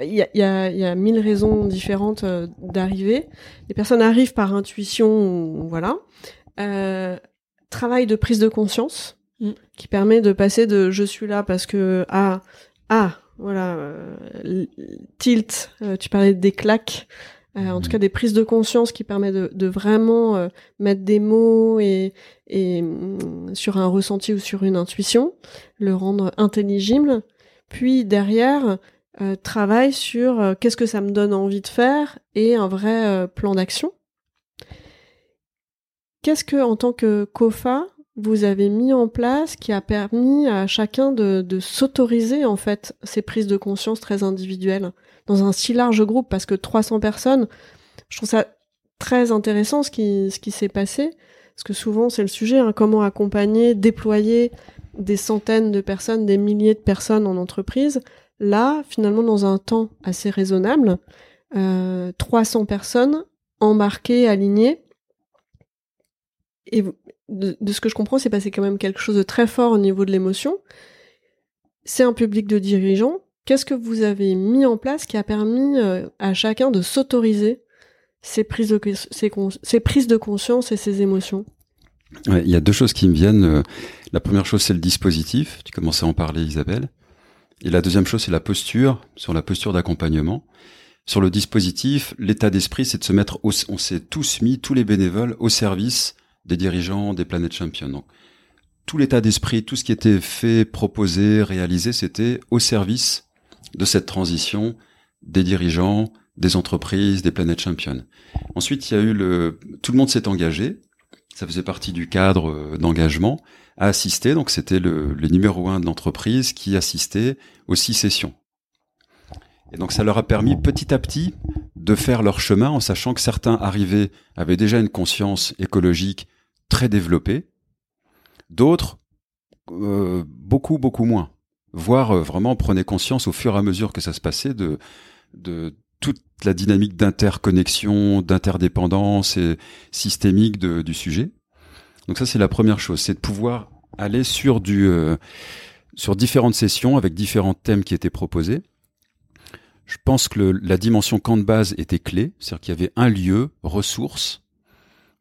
Il y a, y a, y a mille raisons différentes d'arriver. Les personnes arrivent par intuition, voilà. Travail de prise de conscience mm. qui permet de passer de je suis là parce que à ah voilà euh, tilt. Euh, tu parlais des claques. Euh, en tout mhm. cas des prises de conscience qui permettent de, de vraiment mettre des mots et, et mm, sur un ressenti ou sur une intuition, le rendre intelligible, puis derrière travaille sur qu'est-ce que ça me donne envie de faire et un vrai plan d'action. Qu'est-ce que en tant que COFA vous avez mis en place qui a permis à chacun de, s'autoriser en fait ces prises de conscience très individuelles dans un si large groupe parce que 300 personnes, je trouve ça très intéressant ce qui, ce qui s'est passé parce que souvent c'est le sujet, hein, comment accompagner, déployer des centaines de personnes, des milliers de personnes en entreprise. Là, finalement, dans un temps assez raisonnable, euh, 300 personnes embarquées, alignées. Et de, ce que je comprends, c'est passé quand même quelque chose de très fort au niveau de l'émotion. C'est un public de dirigeants Qu'est-ce que vous avez mis en place qui a permis euh, à chacun de s'autoriser ces prises de, conscience et ces émotions? Il y a deux choses qui me viennent. Euh, la première chose, c'est le dispositif. Tu commençais à en parler, Isabelle. Et la deuxième chose, c'est la posture, sur la posture d'accompagnement. Sur le dispositif, l'état d'esprit, c'est de se mettre, on s'est tous mis, tous les bénévoles, au service des dirigeants des planètes champions. Donc, tout l'état d'esprit, tout ce qui était fait, proposé, réalisé, c'était au service de cette transition des dirigeants, des entreprises, des planètes championnes. Ensuite, il y a eu le, tout le monde s'est engagé. Ça faisait partie du cadre euh, d'engagement à assister. Donc, c'était le, le numéro un de l'entreprise qui assistait aux six sessions. Et donc, ça leur a permis petit à petit de faire leur chemin en sachant que certains arrivés avaient déjà une conscience écologique très développée. D'autres, euh, beaucoup, beaucoup moins voire euh, vraiment prenez conscience au fur et à mesure que ça se passait de, de toute la dynamique d'interconnexion, d'interdépendance et systémique du sujet. Donc ça c'est la première chose, c'est de pouvoir aller sur du euh, sur différentes sessions avec différents thèmes qui étaient proposés. Je pense que la dimension camp de base était clé, c'est-à-dire qu'il y avait un lieu, ressource,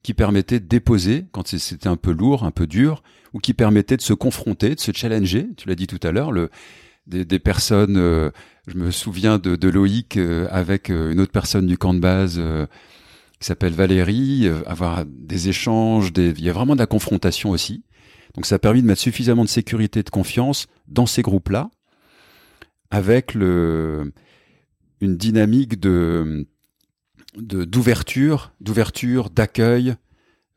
qui permettait de déposer quand c'était un peu lourd, un peu dur, ou qui permettait de se confronter, de se challenger. Tu l'as dit tout à l'heure, le, des, des, personnes. Euh, je me souviens de, de Loïc euh, avec euh, une autre personne du camp de base qui s'appelle Valérie, avoir des échanges, des, il y a vraiment de la confrontation aussi. Donc ça a permis de mettre suffisamment de sécurité et de confiance dans ces groupes-là, avec le, une dynamique de d'ouverture, d'ouverture, d'accueil,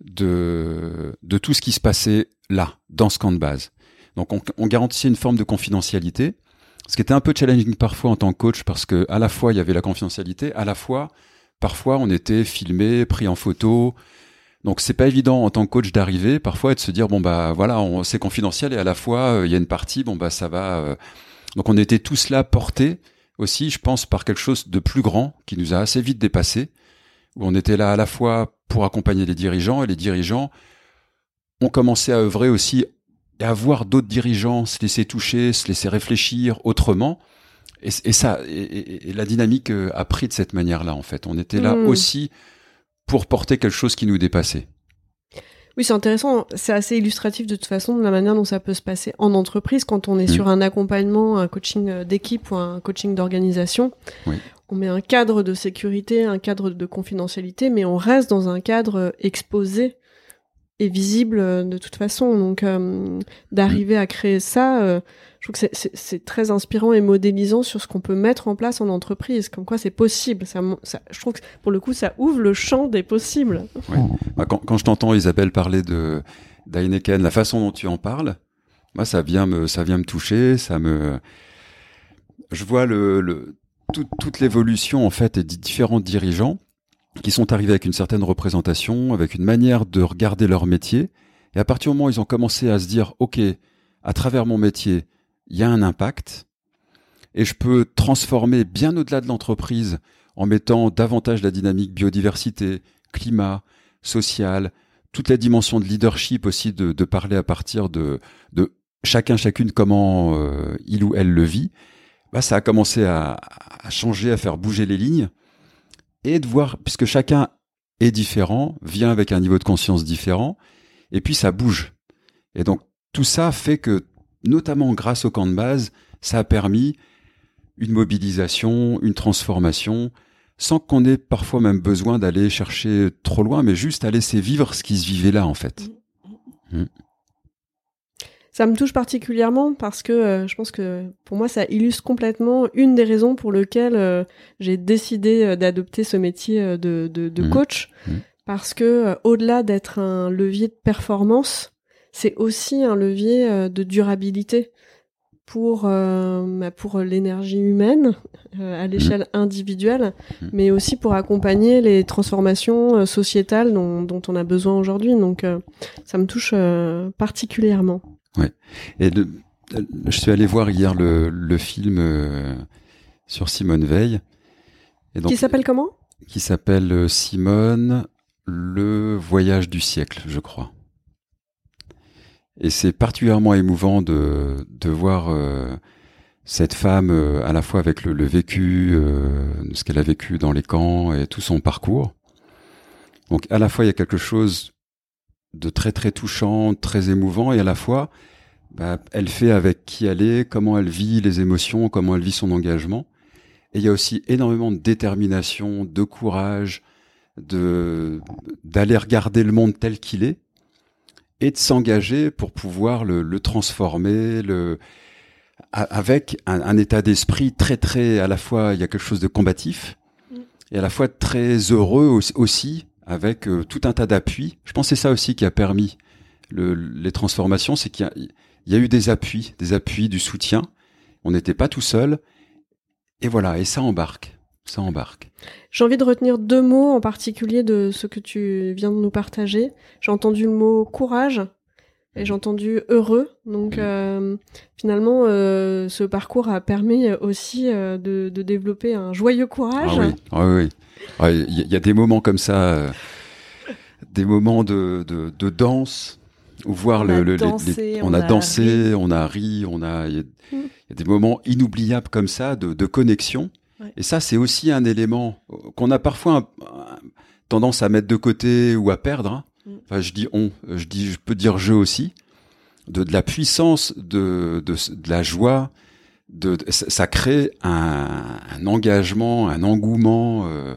de, de tout ce qui se passait là, dans ce camp de base. Donc on, garantissait une forme de confidentialité, ce qui était un peu challenging parfois en tant que coach parce que à la fois il y avait la confidentialité, à la fois parfois on était filmé, pris en photo. Donc c'est pas évident en tant que coach d'arriver parfois et de se dire bon bah voilà c'est confidentiel et à la fois euh, il y a une partie bon bah ça va. euh. Donc on était tous là portés aussi je pense par quelque chose de plus grand qui nous a assez vite dépassé où on était là à la fois pour accompagner les dirigeants et les dirigeants ont commencé à œuvrer aussi et à voir d'autres dirigeants se laisser toucher, se laisser réfléchir autrement. Et, et ça, et, la dynamique euh, a pris de cette manière-là en fait. On était là Mm. aussi pour porter quelque chose qui nous dépassait. Oui, c'est intéressant. C'est assez illustratif de toute façon de la manière dont ça peut se passer en entreprise quand on est Mm. sur un accompagnement, un coaching euh, d'équipe ou un coaching d'organisation. Oui. On met un cadre de sécurité, un cadre de confidentialité, mais on reste dans un cadre euh, exposé et visible euh, de toute façon. Donc, euh, d'arriver à créer ça, euh, je trouve que c'est- très inspirant et modélisant sur ce qu'on peut mettre en place en entreprise. Comme quoi, c'est possible. Ça, je trouve que pour le coup, ça ouvre le champ des possibles. Bah, quand, quand je t'entends Isabelle parler de d'Heineken, la façon dont tu en parles, moi ça vient me ça vient me toucher, ça me je vois le, le tout- toute l'évolution en fait des différents dirigeants qui sont arrivés avec une certaine représentation, avec une manière de regarder leur métier. Et à partir du moment où ils ont commencé à se dire OK, à travers mon métier, il y a un impact et je peux transformer bien au-delà de l'entreprise en mettant davantage la dynamique biodiversité, climat, social, toute la dimension de leadership aussi, de, de parler à partir de, de chacun, chacune, comment euh, il ou elle le vit, bah, ça a commencé à, à changer, à faire bouger les lignes, et de voir, puisque chacun est différent, vient avec un niveau de conscience différent, et puis ça bouge. Et donc tout ça fait que, notamment grâce au camp de base, ça a permis une mobilisation, une transformation, sans qu'on ait parfois même besoin d'aller chercher trop loin, mais juste à laisser vivre ce qui se vivait là, en fait. Ça me touche particulièrement parce que euh, je pense que pour moi ça illustre complètement une des raisons pour lesquelles euh, j'ai décidé euh, d'adopter ce métier de, de, de Mhm. coach. Mhm. Parce que au-delà d'être un levier de performance, c'est aussi un levier de durabilité pour euh, bah, pour l'énergie humaine euh, à l'échelle individuelle, mais aussi pour accompagner les transformations euh, sociétales dont, dont on a besoin aujourd'hui. Donc ça me touche euh, particulièrement. Et le- je suis allé voir hier le, le film euh, sur Simone Veil. Et donc, Qui s'appelle comment? Qui s'appelle euh, Simone, le voyage du siècle, je crois. Et c'est particulièrement émouvant de, de voir euh, cette femme euh, à la fois avec le, le vécu, euh, ce qu'elle a vécu dans les camps et tout son parcours. Donc à la fois il y a quelque chose de très très touchant, très émouvant, et à la fois bah, elle fait avec qui elle est, comment elle vit les émotions, comment elle vit son engagement. Et il y a aussi énormément de détermination, de courage, de d'aller regarder le monde tel qu'il est et de s'engager pour pouvoir le, le transformer, le avec un, un état d'esprit très très à la fois il y a quelque chose de combatif Mm. et à la fois très heureux au- aussi avec euh, tout un tas d'appuis. Je pense que c'est ça aussi qui a permis le- les transformations, c'est qu'il y y a eu des appuis, des appuis, du soutien. On n'était pas tout seul. Et voilà, et ça embarque. Ça embarque. J'ai envie de retenir deux mots en particulier de ce que tu viens de nous partager. J'ai entendu le mot courage et j'ai entendu heureux. Donc Mhm. euh, finalement, euh, ce parcours a permis aussi euh, de, de développer un joyeux courage. Ah oui, ah oui. Ah, Il y, a- des moments comme ça, des moments de, de, de danse, où voir On le, a le- les- dansé, les- on on a dansé, on a ri, on a, il y a, Mm. il y a des moments inoubliables comme ça de, de connexion. Ouais. Et ça, c'est aussi un élément qu'on a parfois un- un- tendance à mettre de côté ou à perdre. hein. Mm. Enfin, je dis on, je dis, je peux dire je aussi, de, de la puissance, de, de, de la joie, de, ça, crée un, un engagement, un engouement, euh,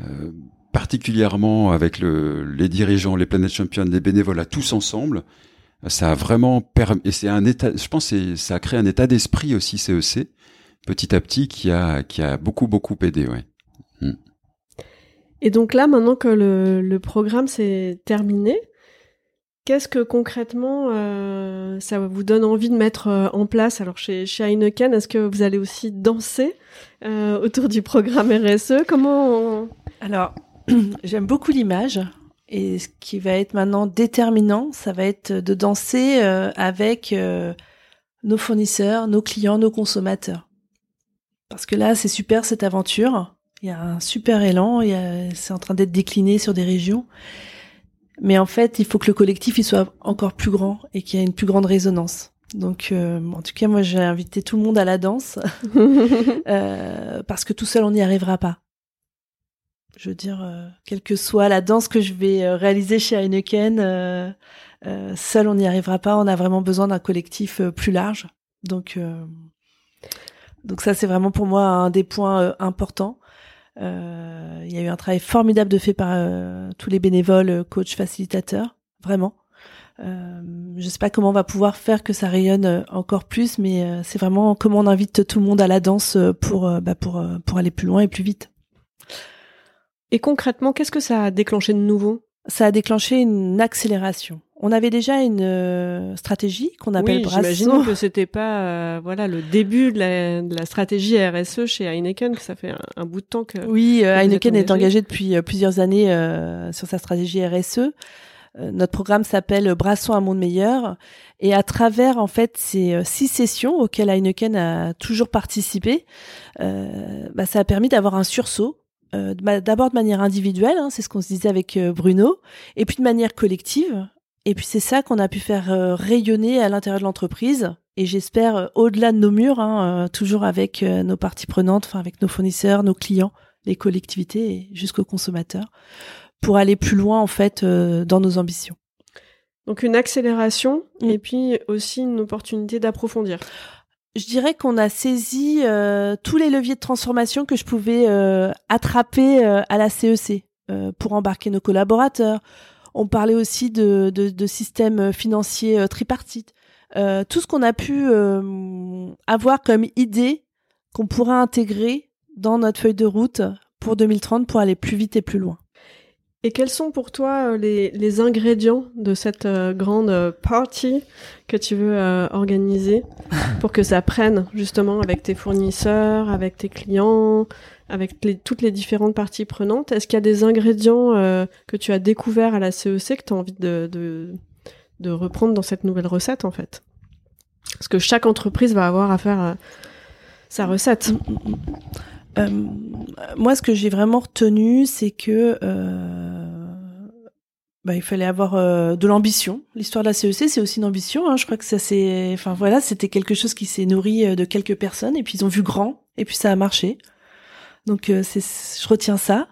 euh, particulièrement avec le, les dirigeants, les Planet Champions, les bénévoles, tous ensemble. Ça a vraiment permis, et c'est un état, je pense, que ça a créé un état d'esprit aussi CEC, petit à petit, qui a, qui a beaucoup, beaucoup aidé, ouais. Et donc là, maintenant que le, programme s'est terminé, qu'est-ce que concrètement euh, ça vous donne envie de mettre euh, en place? Alors chez, chez Heineken, est-ce que vous allez aussi danser euh, autour du programme RSE Comment. Alors, j'aime beaucoup l'image. Et ce qui va être maintenant déterminant, ça va être de danser avec nos fournisseurs, nos clients, nos consommateurs. Parce que là, c'est super cette aventure. Il y a un super élan. C'est en train d'être décliné sur des régions. Mais en fait, il faut que le collectif il soit encore plus grand et qu'il y ait une plus grande résonance. Donc, euh, en tout cas, moi, j'ai invité tout le monde à la danse euh, parce que tout seul, on n'y arrivera pas. Je veux dire, euh, quelle que soit la danse que je vais euh, réaliser chez Heineken, euh, euh, seul, on n'y arrivera pas. On a vraiment besoin d'un collectif plus large. Donc, euh, donc ça, c'est vraiment pour moi un des points importants. Euh, Il y a eu un travail formidable de fait par euh, tous les bénévoles, euh, coachs, facilitateurs, vraiment. Euh, je sais pas comment on va pouvoir faire que ça rayonne encore plus, mais euh, c'est vraiment comment on invite tout le monde à la danse pour euh, bah, pour pour aller plus loin et plus vite. Et concrètement, qu'est-ce que ça a déclenché de nouveau? Ça a déclenché une accélération. On avait déjà une euh, stratégie qu'on appelle Oui, Brasso. j'imagine que c'était pas euh, voilà le début de la, de la stratégie RSE chez Heineken, que ça fait un, un bout de temps que. Oui, euh, Heineken est engagé. depuis euh, plusieurs années euh, sur sa stratégie RSE. Euh, notre programme s'appelle Brassons un monde meilleur et à travers en fait ces six sessions auxquelles Heineken a toujours participé, euh, bah, ça a permis d'avoir un sursaut. euh, D'abord de manière individuelle, hein, c'est ce qu'on se disait avec Bruno, et puis de manière collective. Et puis c'est ça qu'on a pu faire euh, rayonner à l'intérieur de l'entreprise. Et j'espère euh, au-delà de nos murs, hein, euh, toujours avec nos parties prenantes, enfin avec nos fournisseurs, nos clients, les collectivités et jusqu'aux consommateurs, pour aller plus loin en fait dans nos ambitions. Donc une accélération Mm. et puis aussi une opportunité d'approfondir. Je dirais qu'on a saisi euh, tous les leviers de transformation que je pouvais euh, attraper euh, à la CEC euh, pour embarquer nos collaborateurs. On parlait aussi de, systèmes financiers euh, tripartites. Euh, tout ce qu'on a pu euh, avoir comme idée qu'on pourra intégrer dans notre feuille de route pour 2030 pour aller plus vite et plus loin. Et quels sont pour toi les, ingrédients de cette grande party que tu veux organiser pour que ça prenne justement avec tes fournisseurs, avec tes clients, avec toutes les différentes parties prenantes Est-ce qu'il y a des ingrédients euh, que tu as découverts à la CEC que tu as envie de, reprendre dans cette nouvelle recette en fait? Parce que chaque entreprise va avoir à faire euh, sa recette. Euh, moi, ce que j'ai vraiment retenu, c'est que bah, il fallait avoir de l'ambition. L'histoire de la CEC, c'est aussi une ambition. Hein. Je crois que ça c'est, enfin voilà, c'était quelque chose qui s'est nourri de quelques personnes et puis ils ont vu grand et puis ça a marché. Donc euh, c'est, je retiens ça.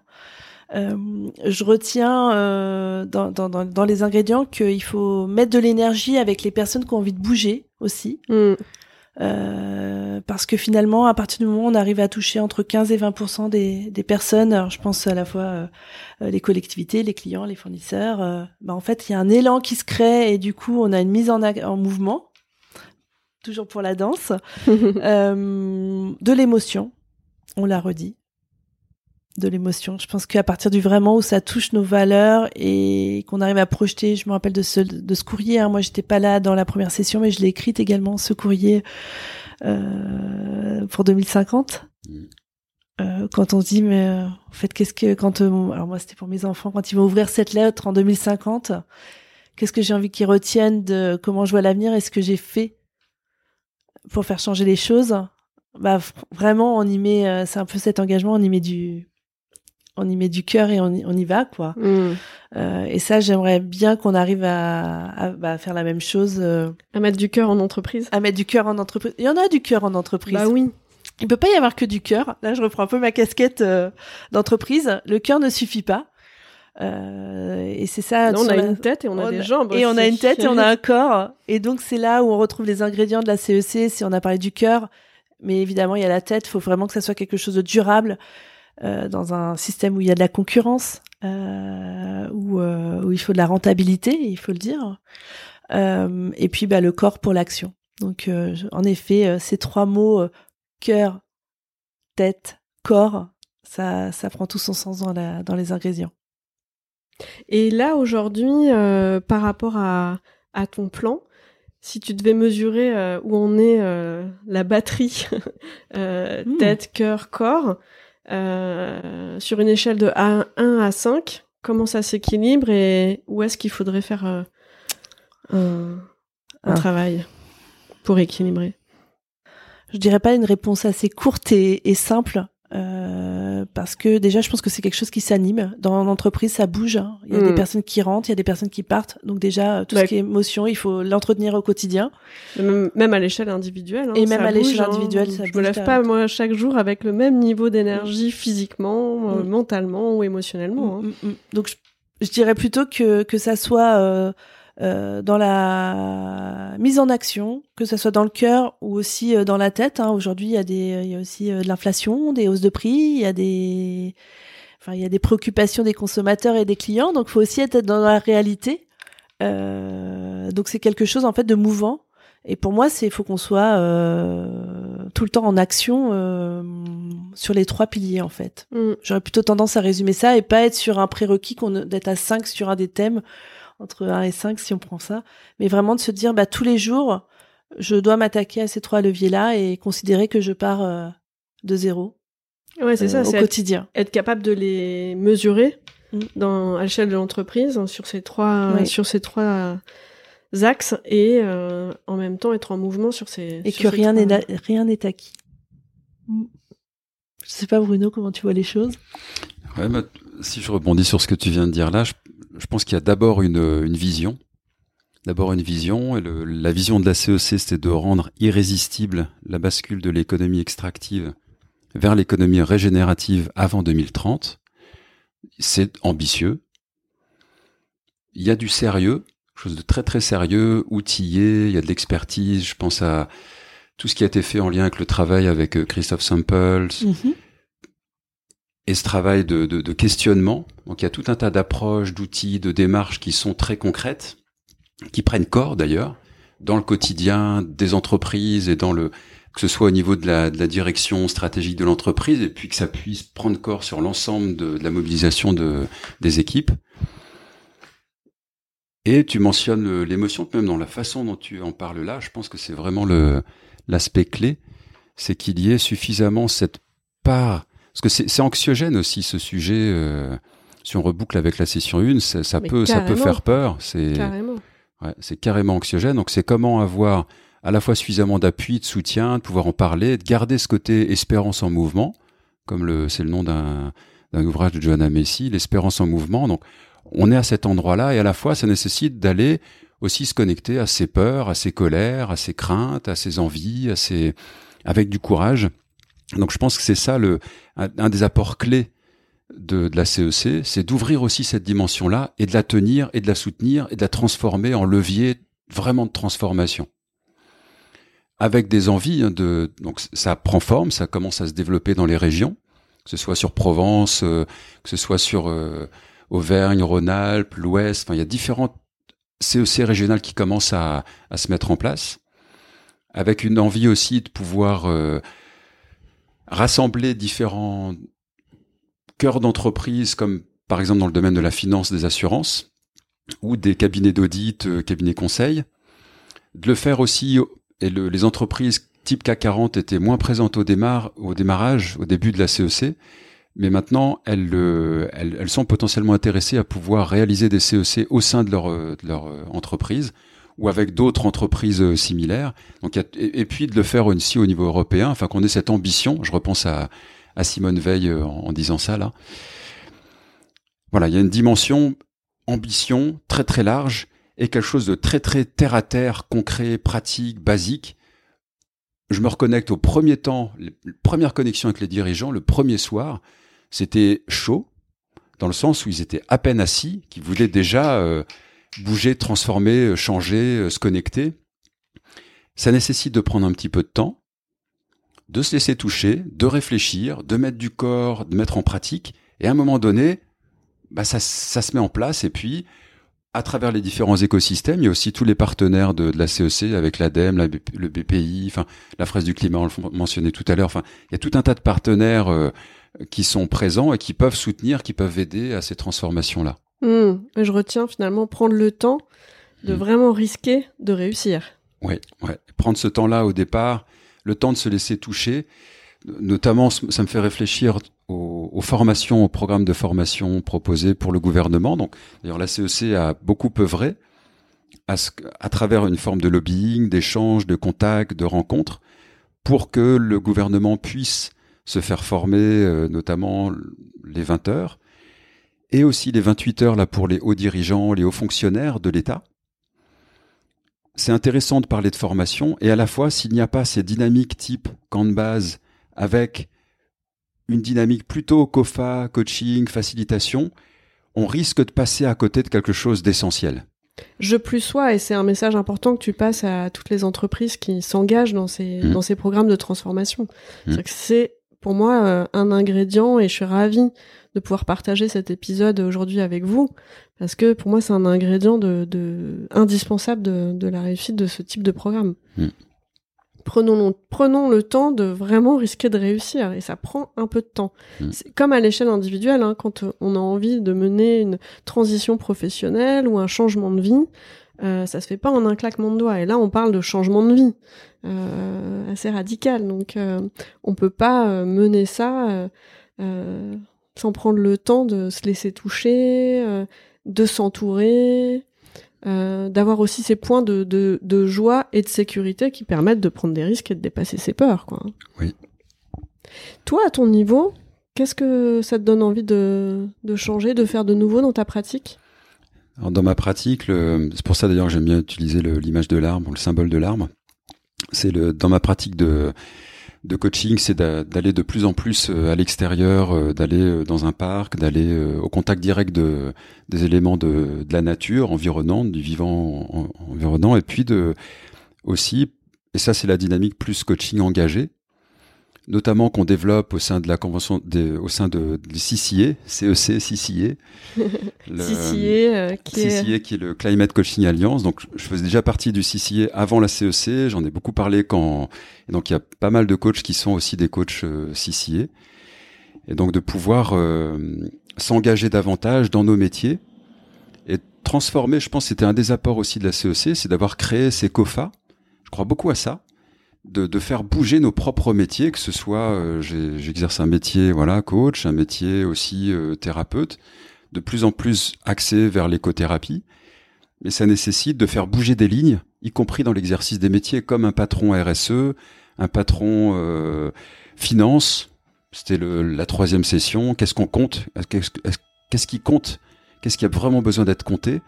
Euh, je retiens euh, dans, dans, dans, les ingrédients qu'il faut mettre de l'énergie avec les personnes qui ont envie de bouger aussi. Mm. Euh, parce que finalement, à partir du moment où on arrive à toucher entre 15 et 20% des, des personnes, alors je pense à la fois euh, les collectivités, les clients, les fournisseurs, euh, bah en fait, il y a un élan qui se crée et du coup, on a une mise en, en mouvement, toujours pour la danse, de l'émotion, on l'a redit, de l'émotion. Je pense qu'à partir du vraiment où ça touche nos valeurs et qu'on arrive à projeter, je me rappelle de ce, de ce courrier, hein, moi j'étais pas là dans la première session, mais je l'ai écrite également, ce courrier euh, pour 2050. Mm. Euh, quand on se dit mais euh, en fait qu'est-ce que quand euh, alors moi c'était pour mes enfants quand ils vont ouvrir cette lettre en 2050 qu'est-ce que j'ai envie qu'ils retiennent de comment je vois l'avenir et ce que j'ai fait pour faire changer les choses? Bah vraiment on y met euh, c'est un peu cet engagement on y met du on y met du cœur et on y, on y va quoi Mm. Euh, et ça j'aimerais bien qu'on arrive à, à bah, faire la même chose euh, À mettre du cœur en entreprise. à mettre du cœur en entreprise il y en a du cœur en entreprise Bah oui. il peut pas y avoir que du cœur. Là, je reprends un peu ma casquette euh, d'entreprise. Le cœur ne suffit pas. Euh, et c'est ça. Là, on a la- une tête et on a on des jambes. et on a une tête et on a un corps. Et donc, c'est là où on retrouve les ingrédients de la CEC. Si on a parlé du cœur, mais évidemment, il y a la tête. Il faut vraiment que ça soit quelque chose de durable dans un système où il y a de la concurrence, euh, où, euh, où il faut de la rentabilité, il faut le dire. Euh, et puis, bah, le corps pour l'action. Donc, euh, en effet, euh, ces trois mots euh, cœur, tête, corps, ça, ça prend tout son sens dans, la, dans les ingrédients. Et là, aujourd'hui, euh, par rapport à, à ton plan, si tu devais mesurer euh, où en est euh, la batterie Hmm. tête, cœur, corps, sur une échelle de 1 à 5, comment ça s'équilibre et où est-ce qu'il faudrait faire un, un Ah. travail pour équilibrer? Je dirais pas une réponse assez courte et, et simple. Euh, parce que déjà, je pense que c'est quelque chose qui s'anime. Dans l'entreprise, ça bouge. hein. Il y a des personnes qui rentrent, il y a des personnes qui partent. Donc déjà, tout Ouais. ce qui est émotion, il faut l'entretenir au quotidien. Même, même à l'échelle individuelle. hein, Et même à l'échelle hein. individuelle, ça Je me bouge, lève t'as- pas, moi, chaque jour avec le même niveau d'énergie physiquement, euh, Mm. mentalement ou émotionnellement. hein. Donc je, je dirais plutôt que que ça soit euh, euh, dans la mise en action, que ça soit dans le cœur ou aussi euh, dans la tête. hein. Aujourd'hui, il y a des, il y a aussi euh, de l'inflation, des hausses de prix, il y a des, enfin, il y a des préoccupations des consommateurs et des clients. Donc, faut aussi être dans la réalité. Euh, donc, c'est quelque chose en fait de mouvant. Et pour moi, c'est, il faut qu'on soit euh, tout le temps en action euh, sur les trois piliers en fait. Mm. J'aurais plutôt tendance à résumer ça et pas être sur un prérequis qu'on d'être à 5 sur un des thèmes entre 1 et 5 si on prend ça, mais vraiment de se dire bah tous les jours je dois m'attaquer à ces trois leviers là et considérer que je pars euh, de zéro Ouais, c'est euh, ça, au être, quotidien. être capable de les mesurer Mm. dans, à l'échelle de l'entreprise hein, sur ces trois, Oui. sur ces trois axes et euh, en même temps être en mouvement sur ces. Et sur que ces rien trois- n'est rien n'est acquis. Mm. Je sais pas Bruno comment tu vois les choses? Ouais, bah, si je rebondis sur ce que tu viens de dire là, je, je pense qu'il y a d'abord une, vision. D'abord une vision, et le- la vision de la CEC, c'était de rendre irrésistible la bascule de l'économie extractive vers l'économie régénérative avant 2030. C'est ambitieux. Il y a du sérieux, chose de très très sérieux, outillé, il y a de l'expertise. Je pense à tout ce qui a été fait en lien avec le travail avec euh, Christophe Samples, Mhm. Et ce travail de, de, de questionnement. Donc il y a tout un tas d'approches, d'outils, de démarches qui sont très concrètes, qui prennent corps d'ailleurs dans le quotidien des entreprises et dans le que ce soit au niveau de la, de la direction stratégique de l'entreprise et puis que ça puisse prendre corps sur l'ensemble de, la mobilisation de, des équipes. Et tu mentionnes l'émotion, même dans la façon dont tu en parles là, je pense que c'est vraiment le l'aspect clé, c'est qu'il y ait suffisamment cette part parce que c'est anxiogène aussi ce sujet. euh, si on reboucle avec la session 1, ça, peut ça peut carrément. faire peur. C'est Carrément. ouais, c'est carrément anxiogène. Donc c'est comment avoir à la fois suffisamment d'appui, de soutien, de pouvoir en parler, de garder ce côté espérance en mouvement, comme le c'est le nom d'un d'un ouvrage de Johanna Messi, l'espérance en mouvement. Donc on est à cet endroit-là et à la fois ça nécessite d'aller aussi se connecter à ses peurs, à ses colères, à ses craintes, à ses envies, à ses avec du courage. Donc je pense que c'est ça le un, des apports clés de, de la CEC, c'est d'ouvrir aussi cette dimension-là et de la tenir et de la soutenir et de la transformer en levier vraiment de transformation. Avec des envies hein, de donc ça prend forme, ça commence à se développer dans les régions, que ce soit sur Provence, euh, que ce soit sur euh, Auvergne, Rhône-Alpes, l'Ouest, enfin il y a différentes CEC régionales qui commencent à, à se mettre en place, avec une envie aussi de pouvoir euh, rassembler différents cœurs d'entreprise, comme par exemple dans le domaine de la finance, des assurances, ou des cabinets d'audit, euh, cabinets conseils, de le faire aussi, et le- les entreprises type CAC 40 étaient moins présentes au, démarrage, au début de la CEC, mais maintenant elles, euh, elles, sont potentiellement intéressées à pouvoir réaliser des CEC au sein de leur, de leur euh, entreprise ou avec d'autres entreprises euh, similaires. Donc, et, puis de le faire aussi au niveau européen, enfin qu'on ait cette ambition. Je repense à, Simone Veil euh, en, disant ça là. Voilà, il y a une dimension ambition très très large et quelque chose de très très terre à terre, concret, pratique, basique. Je me reconnecte au premier temps, les premières connexions avec les dirigeants, le premier soir, c'était chaud, dans le sens où ils étaient à peine assis, qu'ils voulaient déjà euh, bouger, transformer, euh, changer, euh, se connecter. Ça nécessite de prendre un petit peu de temps, de se laisser toucher, de réfléchir, de mettre du corps, de mettre en pratique, et à un moment donné, bah ça, ça se met en place, et puis à travers les différents écosystèmes, il y a aussi tous les partenaires de, la CEC avec l'ADEME, le BPI, enfin la fraise du climat, on le mentionnait tout à l'heure. Enfin, il y a tout un tas de partenaires euh, qui sont présents et qui peuvent soutenir, qui peuvent aider à ces transformations-là. Hmm. Je retiens finalement prendre le temps de Hmm. vraiment risquer de réussir. Oui, ouais. Prendre ce temps-là au départ, le temps de se laisser toucher. Notamment, ça me fait réfléchir aux, aux formations, aux programmes de formation proposés pour le gouvernement. Donc, d'ailleurs, la CEC a beaucoup œuvré à, ce, à travers une forme de lobbying, d'échange, de contact, de rencontres, pour que le gouvernement puisse se faire former, euh, notamment les 20 heures, et aussi les 28 heures là pour les hauts dirigeants, les hauts fonctionnaires de l'État. C'est intéressant de parler de formation, et à la fois, s'il n'y a pas ces dynamiques type camp de base, avec une dynamique plutôt COFA, coaching, facilitation, on risque de passer à côté de quelque chose d'essentiel. Je plus sois, et c'est un message important que tu passes à toutes les entreprises qui s'engagent dans ces, Mmh. dans ces programmes de transformation. Mmh. C'est pour moi euh, un ingrédient et je suis ravie de pouvoir partager cet épisode aujourd'hui avec vous parce que pour moi c'est un ingrédient de, de indispensable de, de la réussite de ce type de programme. Mm. Prenons, le- prenons le temps de vraiment risquer de réussir et ça prend un peu de temps. Mm. C'est comme à l'échelle individuelle, hein, quand on a envie de mener une transition professionnelle ou un changement de vie, euh, ça se fait pas en un claquement de doigts. Et là, on parle de changement de vie euh, assez radical. Donc, euh, on peut pas mener ça sans prendre le temps de se laisser toucher, de s'entourer, d'avoir aussi ces points de, de, de joie et de sécurité qui permettent de prendre des risques et de dépasser ses peurs. Quoi. Oui. Toi, à ton niveau, qu'est-ce que ça te donne envie de, de changer, de faire de nouveau dans ta pratique? Alors, dans ma pratique, c'est pour ça d'ailleurs que j'aime bien utiliser l'image de l'arbre, le symbole de l'arbre. C'est dans ma pratique de de coaching, c'est d'a- d'aller de plus en plus euh, à l'extérieur, euh, d'aller euh, dans un parc, d'aller au contact direct de des éléments de, de la nature environnante, du vivant en- en- environnant, et puis de aussi, et ça c'est la dynamique plus coaching engagé, notamment qu'on développe au sein de la convention, au sein de, du CCA, CEC, CCA. le- CCA, euh, qui est... CCA qui est le Climate Coaching Alliance. Donc je faisais déjà partie du CCA avant la CEC. J'en ai beaucoup parlé quand. Et donc il y a pas mal de coachs qui sont aussi des coachs euh, CCA. Et donc de pouvoir euh, s'engager davantage dans nos métiers et transformer. Je pense que c'était un des apports aussi de la CEC, c'est d'avoir créé ces COFA. Je crois beaucoup à ça. De, faire bouger nos propres métiers, que ce soit euh, j'exerce un métier voilà coach, un métier aussi euh, thérapeute, de plus en plus axé vers l'écothérapie, mais ça nécessite de faire bouger des lignes, y compris dans l'exercice des métiers, comme un patron RSE, un patron euh, finance. C'était la troisième session. Qu'est-ce qu'on compte? Qu'est-ce est-ce- qu'est-ce qui compte? Qu'est-ce qui a vraiment besoin d'être compté?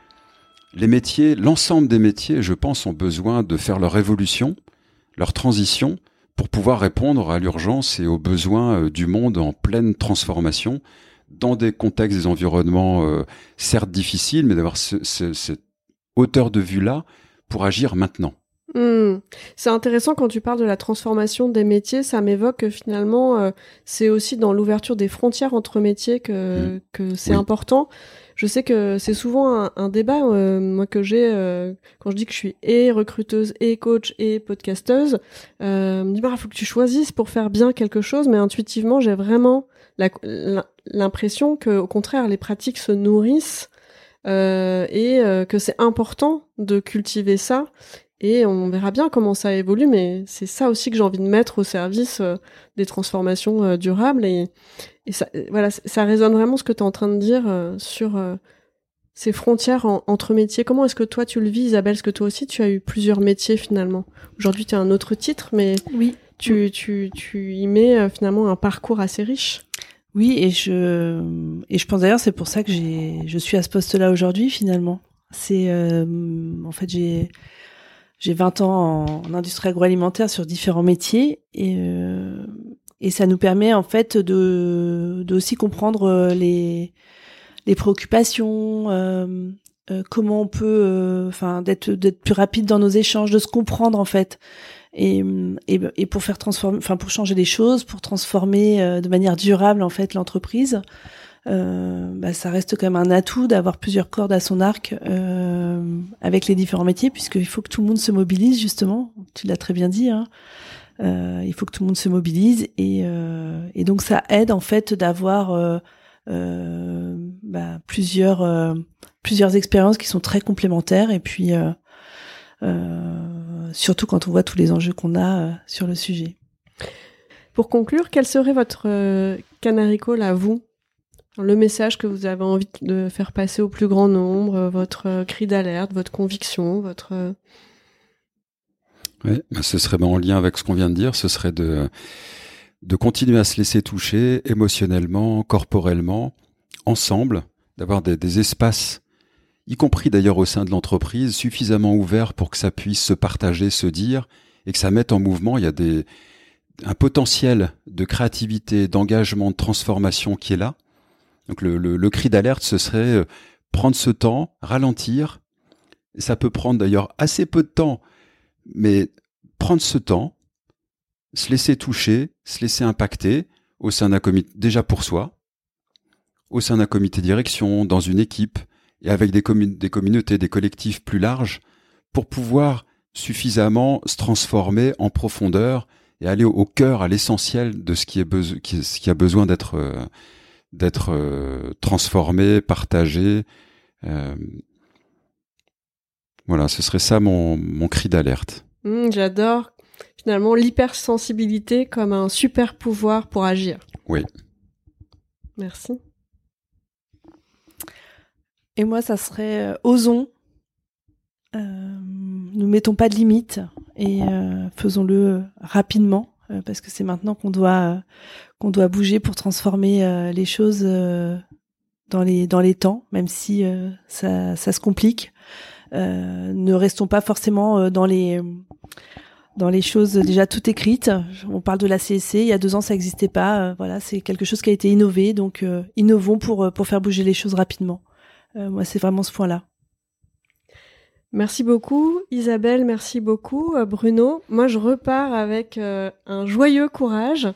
Les métiers, l'ensemble des métiers, je pense, ont besoin de faire leur évolution, leur transition, pour pouvoir répondre à l'urgence et aux besoins euh, du monde en pleine transformation dans des contextes, des environnements euh, certes difficiles, mais d'avoir ce, ce- cette hauteur de vue-là pour agir maintenant. Hmm. C'est intéressant quand tu parles de la transformation des métiers, ça m'évoque que finalement euh, c'est aussi dans l'ouverture des frontières entre métiers que, que c'est Oui. important. Je sais que c'est souvent un, débat euh, moi que j'ai euh, quand je dis que je suis et recruteuse et coach et podcasteuse. Euh, me dit bah faut que tu choisisses pour faire bien quelque chose, mais intuitivement j'ai vraiment l'impression que au contraire les pratiques se nourrissent euh, et que c'est important de cultiver ça et on verra bien comment ça évolue, mais c'est ça aussi que j'ai envie de mettre au service euh, des transformations euh, durables. Et, et ça, euh, voilà, ça résonne vraiment ce que tu es en train de dire euh, sur ces frontières en- entre métiers. Comment est-ce que toi tu le vis, Isabelle? Est-ce que toi aussi tu as eu plusieurs métiers finalement? Aujourd'hui tu as un autre titre, mais Oui. tu, tu, tu y mets finalement un parcours assez riche. Oui, et je et je pense d'ailleurs c'est pour ça que j'ai je suis à ce poste-là aujourd'hui finalement. C'est euh, en fait j'ai j'ai 20 ans en, industrie agroalimentaire sur différents métiers et euh, et ça nous permet en fait de de aussi comprendre euh, les les préoccupations euh, euh, comment on peut euh, enfin d'être d'être plus rapide dans nos échanges de se comprendre en fait. Et, et, et pour faire transformer, enfin pour changer les choses, pour transformer euh, de manière durable en fait l'entreprise, euh, bah, ça reste quand même un atout d'avoir plusieurs cordes à son arc euh, avec les différents métiers, puisqu'il faut que tout le monde se mobilise justement. Tu l'as très bien dit. Hein. Euh, il faut que tout le monde se mobilise et, euh, et donc ça aide en fait d'avoir euh, euh bah, plusieurs plusieurs expériences qui sont très complémentaires et puis surtout quand on voit tous les enjeux qu'on a sur le sujet. Pour conclure, quel serait votre canary call à vous le message que vous avez envie de faire passer au plus grand nombre, votre cri d'alerte, votre conviction, votre oui, bah, ce serait en lien avec ce qu'on vient de dire, ce serait de, de continuer à se laisser toucher émotionnellement, corporellement, ensemble, d'avoir des, des espaces, y compris d'ailleurs au sein de l'entreprise, suffisamment ouverts pour que ça puisse se partager, se dire, et que ça mette en mouvement. Il y a des, un potentiel de créativité, d'engagement, de transformation qui est là. Donc le, cri d'alerte, ce serait euh, prendre ce temps, ralentir. Ça peut prendre d'ailleurs assez peu de temps mais prendre ce temps, se laisser toucher, se laisser impacter au sein d'un comité, déjà pour soi, au sein d'un comité direction, dans une équipe, et avec des, des communautés, des collectifs plus larges, pour pouvoir suffisamment se transformer en profondeur et aller au, cœur, à l'essentiel de ce qui, est qui, ce qui a besoin d'être euh, d'être euh, transformé, partagé. Euh, voilà, ce serait ça mon, mon cri d'alerte. Mmh, j'adore finalement l'hypersensibilité comme un super pouvoir pour agir. Oui. Merci. Et moi, ça serait euh, osons. Nous mettons pas de limites et faisons-le rapidement parce que c'est maintenant qu'on doit qu'on doit bouger pour transformer les choses dans les dans les temps, même si ça, ça se complique. Euh, ne restons pas forcément euh, dans les dans les choses déjà toutes écrites. On parle de la CSC, il y a deux ans ça n'existait pas. Euh, voilà, c'est quelque chose qui a été innové, donc innovons pour pour faire bouger les choses rapidement. moi, c'est vraiment ce point-là. Merci beaucoup Isabelle, merci beaucoup Bruno. Moi je repars avec un joyeux courage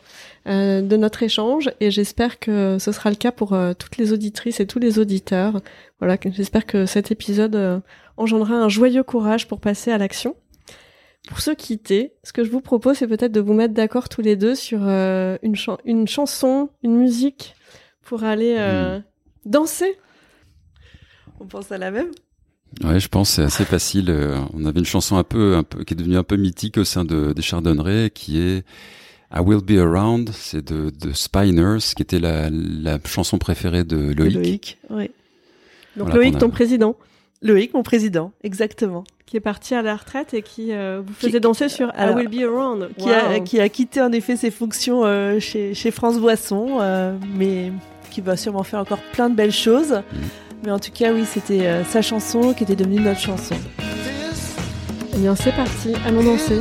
de notre échange et j'espère que ce sera le cas pour toutes les auditrices et tous les auditeurs. Voilà, j'espère que cet épisode engendrera un joyeux courage pour passer à l'action. Pour se quitter, ce que je vous propose, c'est peut-être de vous mettre d'accord tous les deux sur euh, une, une chanson, une musique, pour aller euh, hmm. danser. On pense à la même Ouais, je pense c'est assez facile. Euh, on avait une chanson un peu, un peu, qui est devenue un peu mythique au sein de, des Chardonnerets, qui est I Will Be Around. C'est de, de Spiners, qui était la, la chanson préférée de Loïc. Loïc, oui. Donc Loïc, ton président. Loïc, mon président, exactement. Qui est parti à la retraite et qui euh, vous faisait danser sur I Will Be Around. Qui, a, qui, a, quitté en effet ses fonctions euh, chez, chez, France Boisson, euh, mais qui va sûrement faire encore plein de belles choses. Mm. Mais en tout cas, oui, c'était sa chanson qui était devenue notre chanson. Eh bien, c'est parti, allons danser.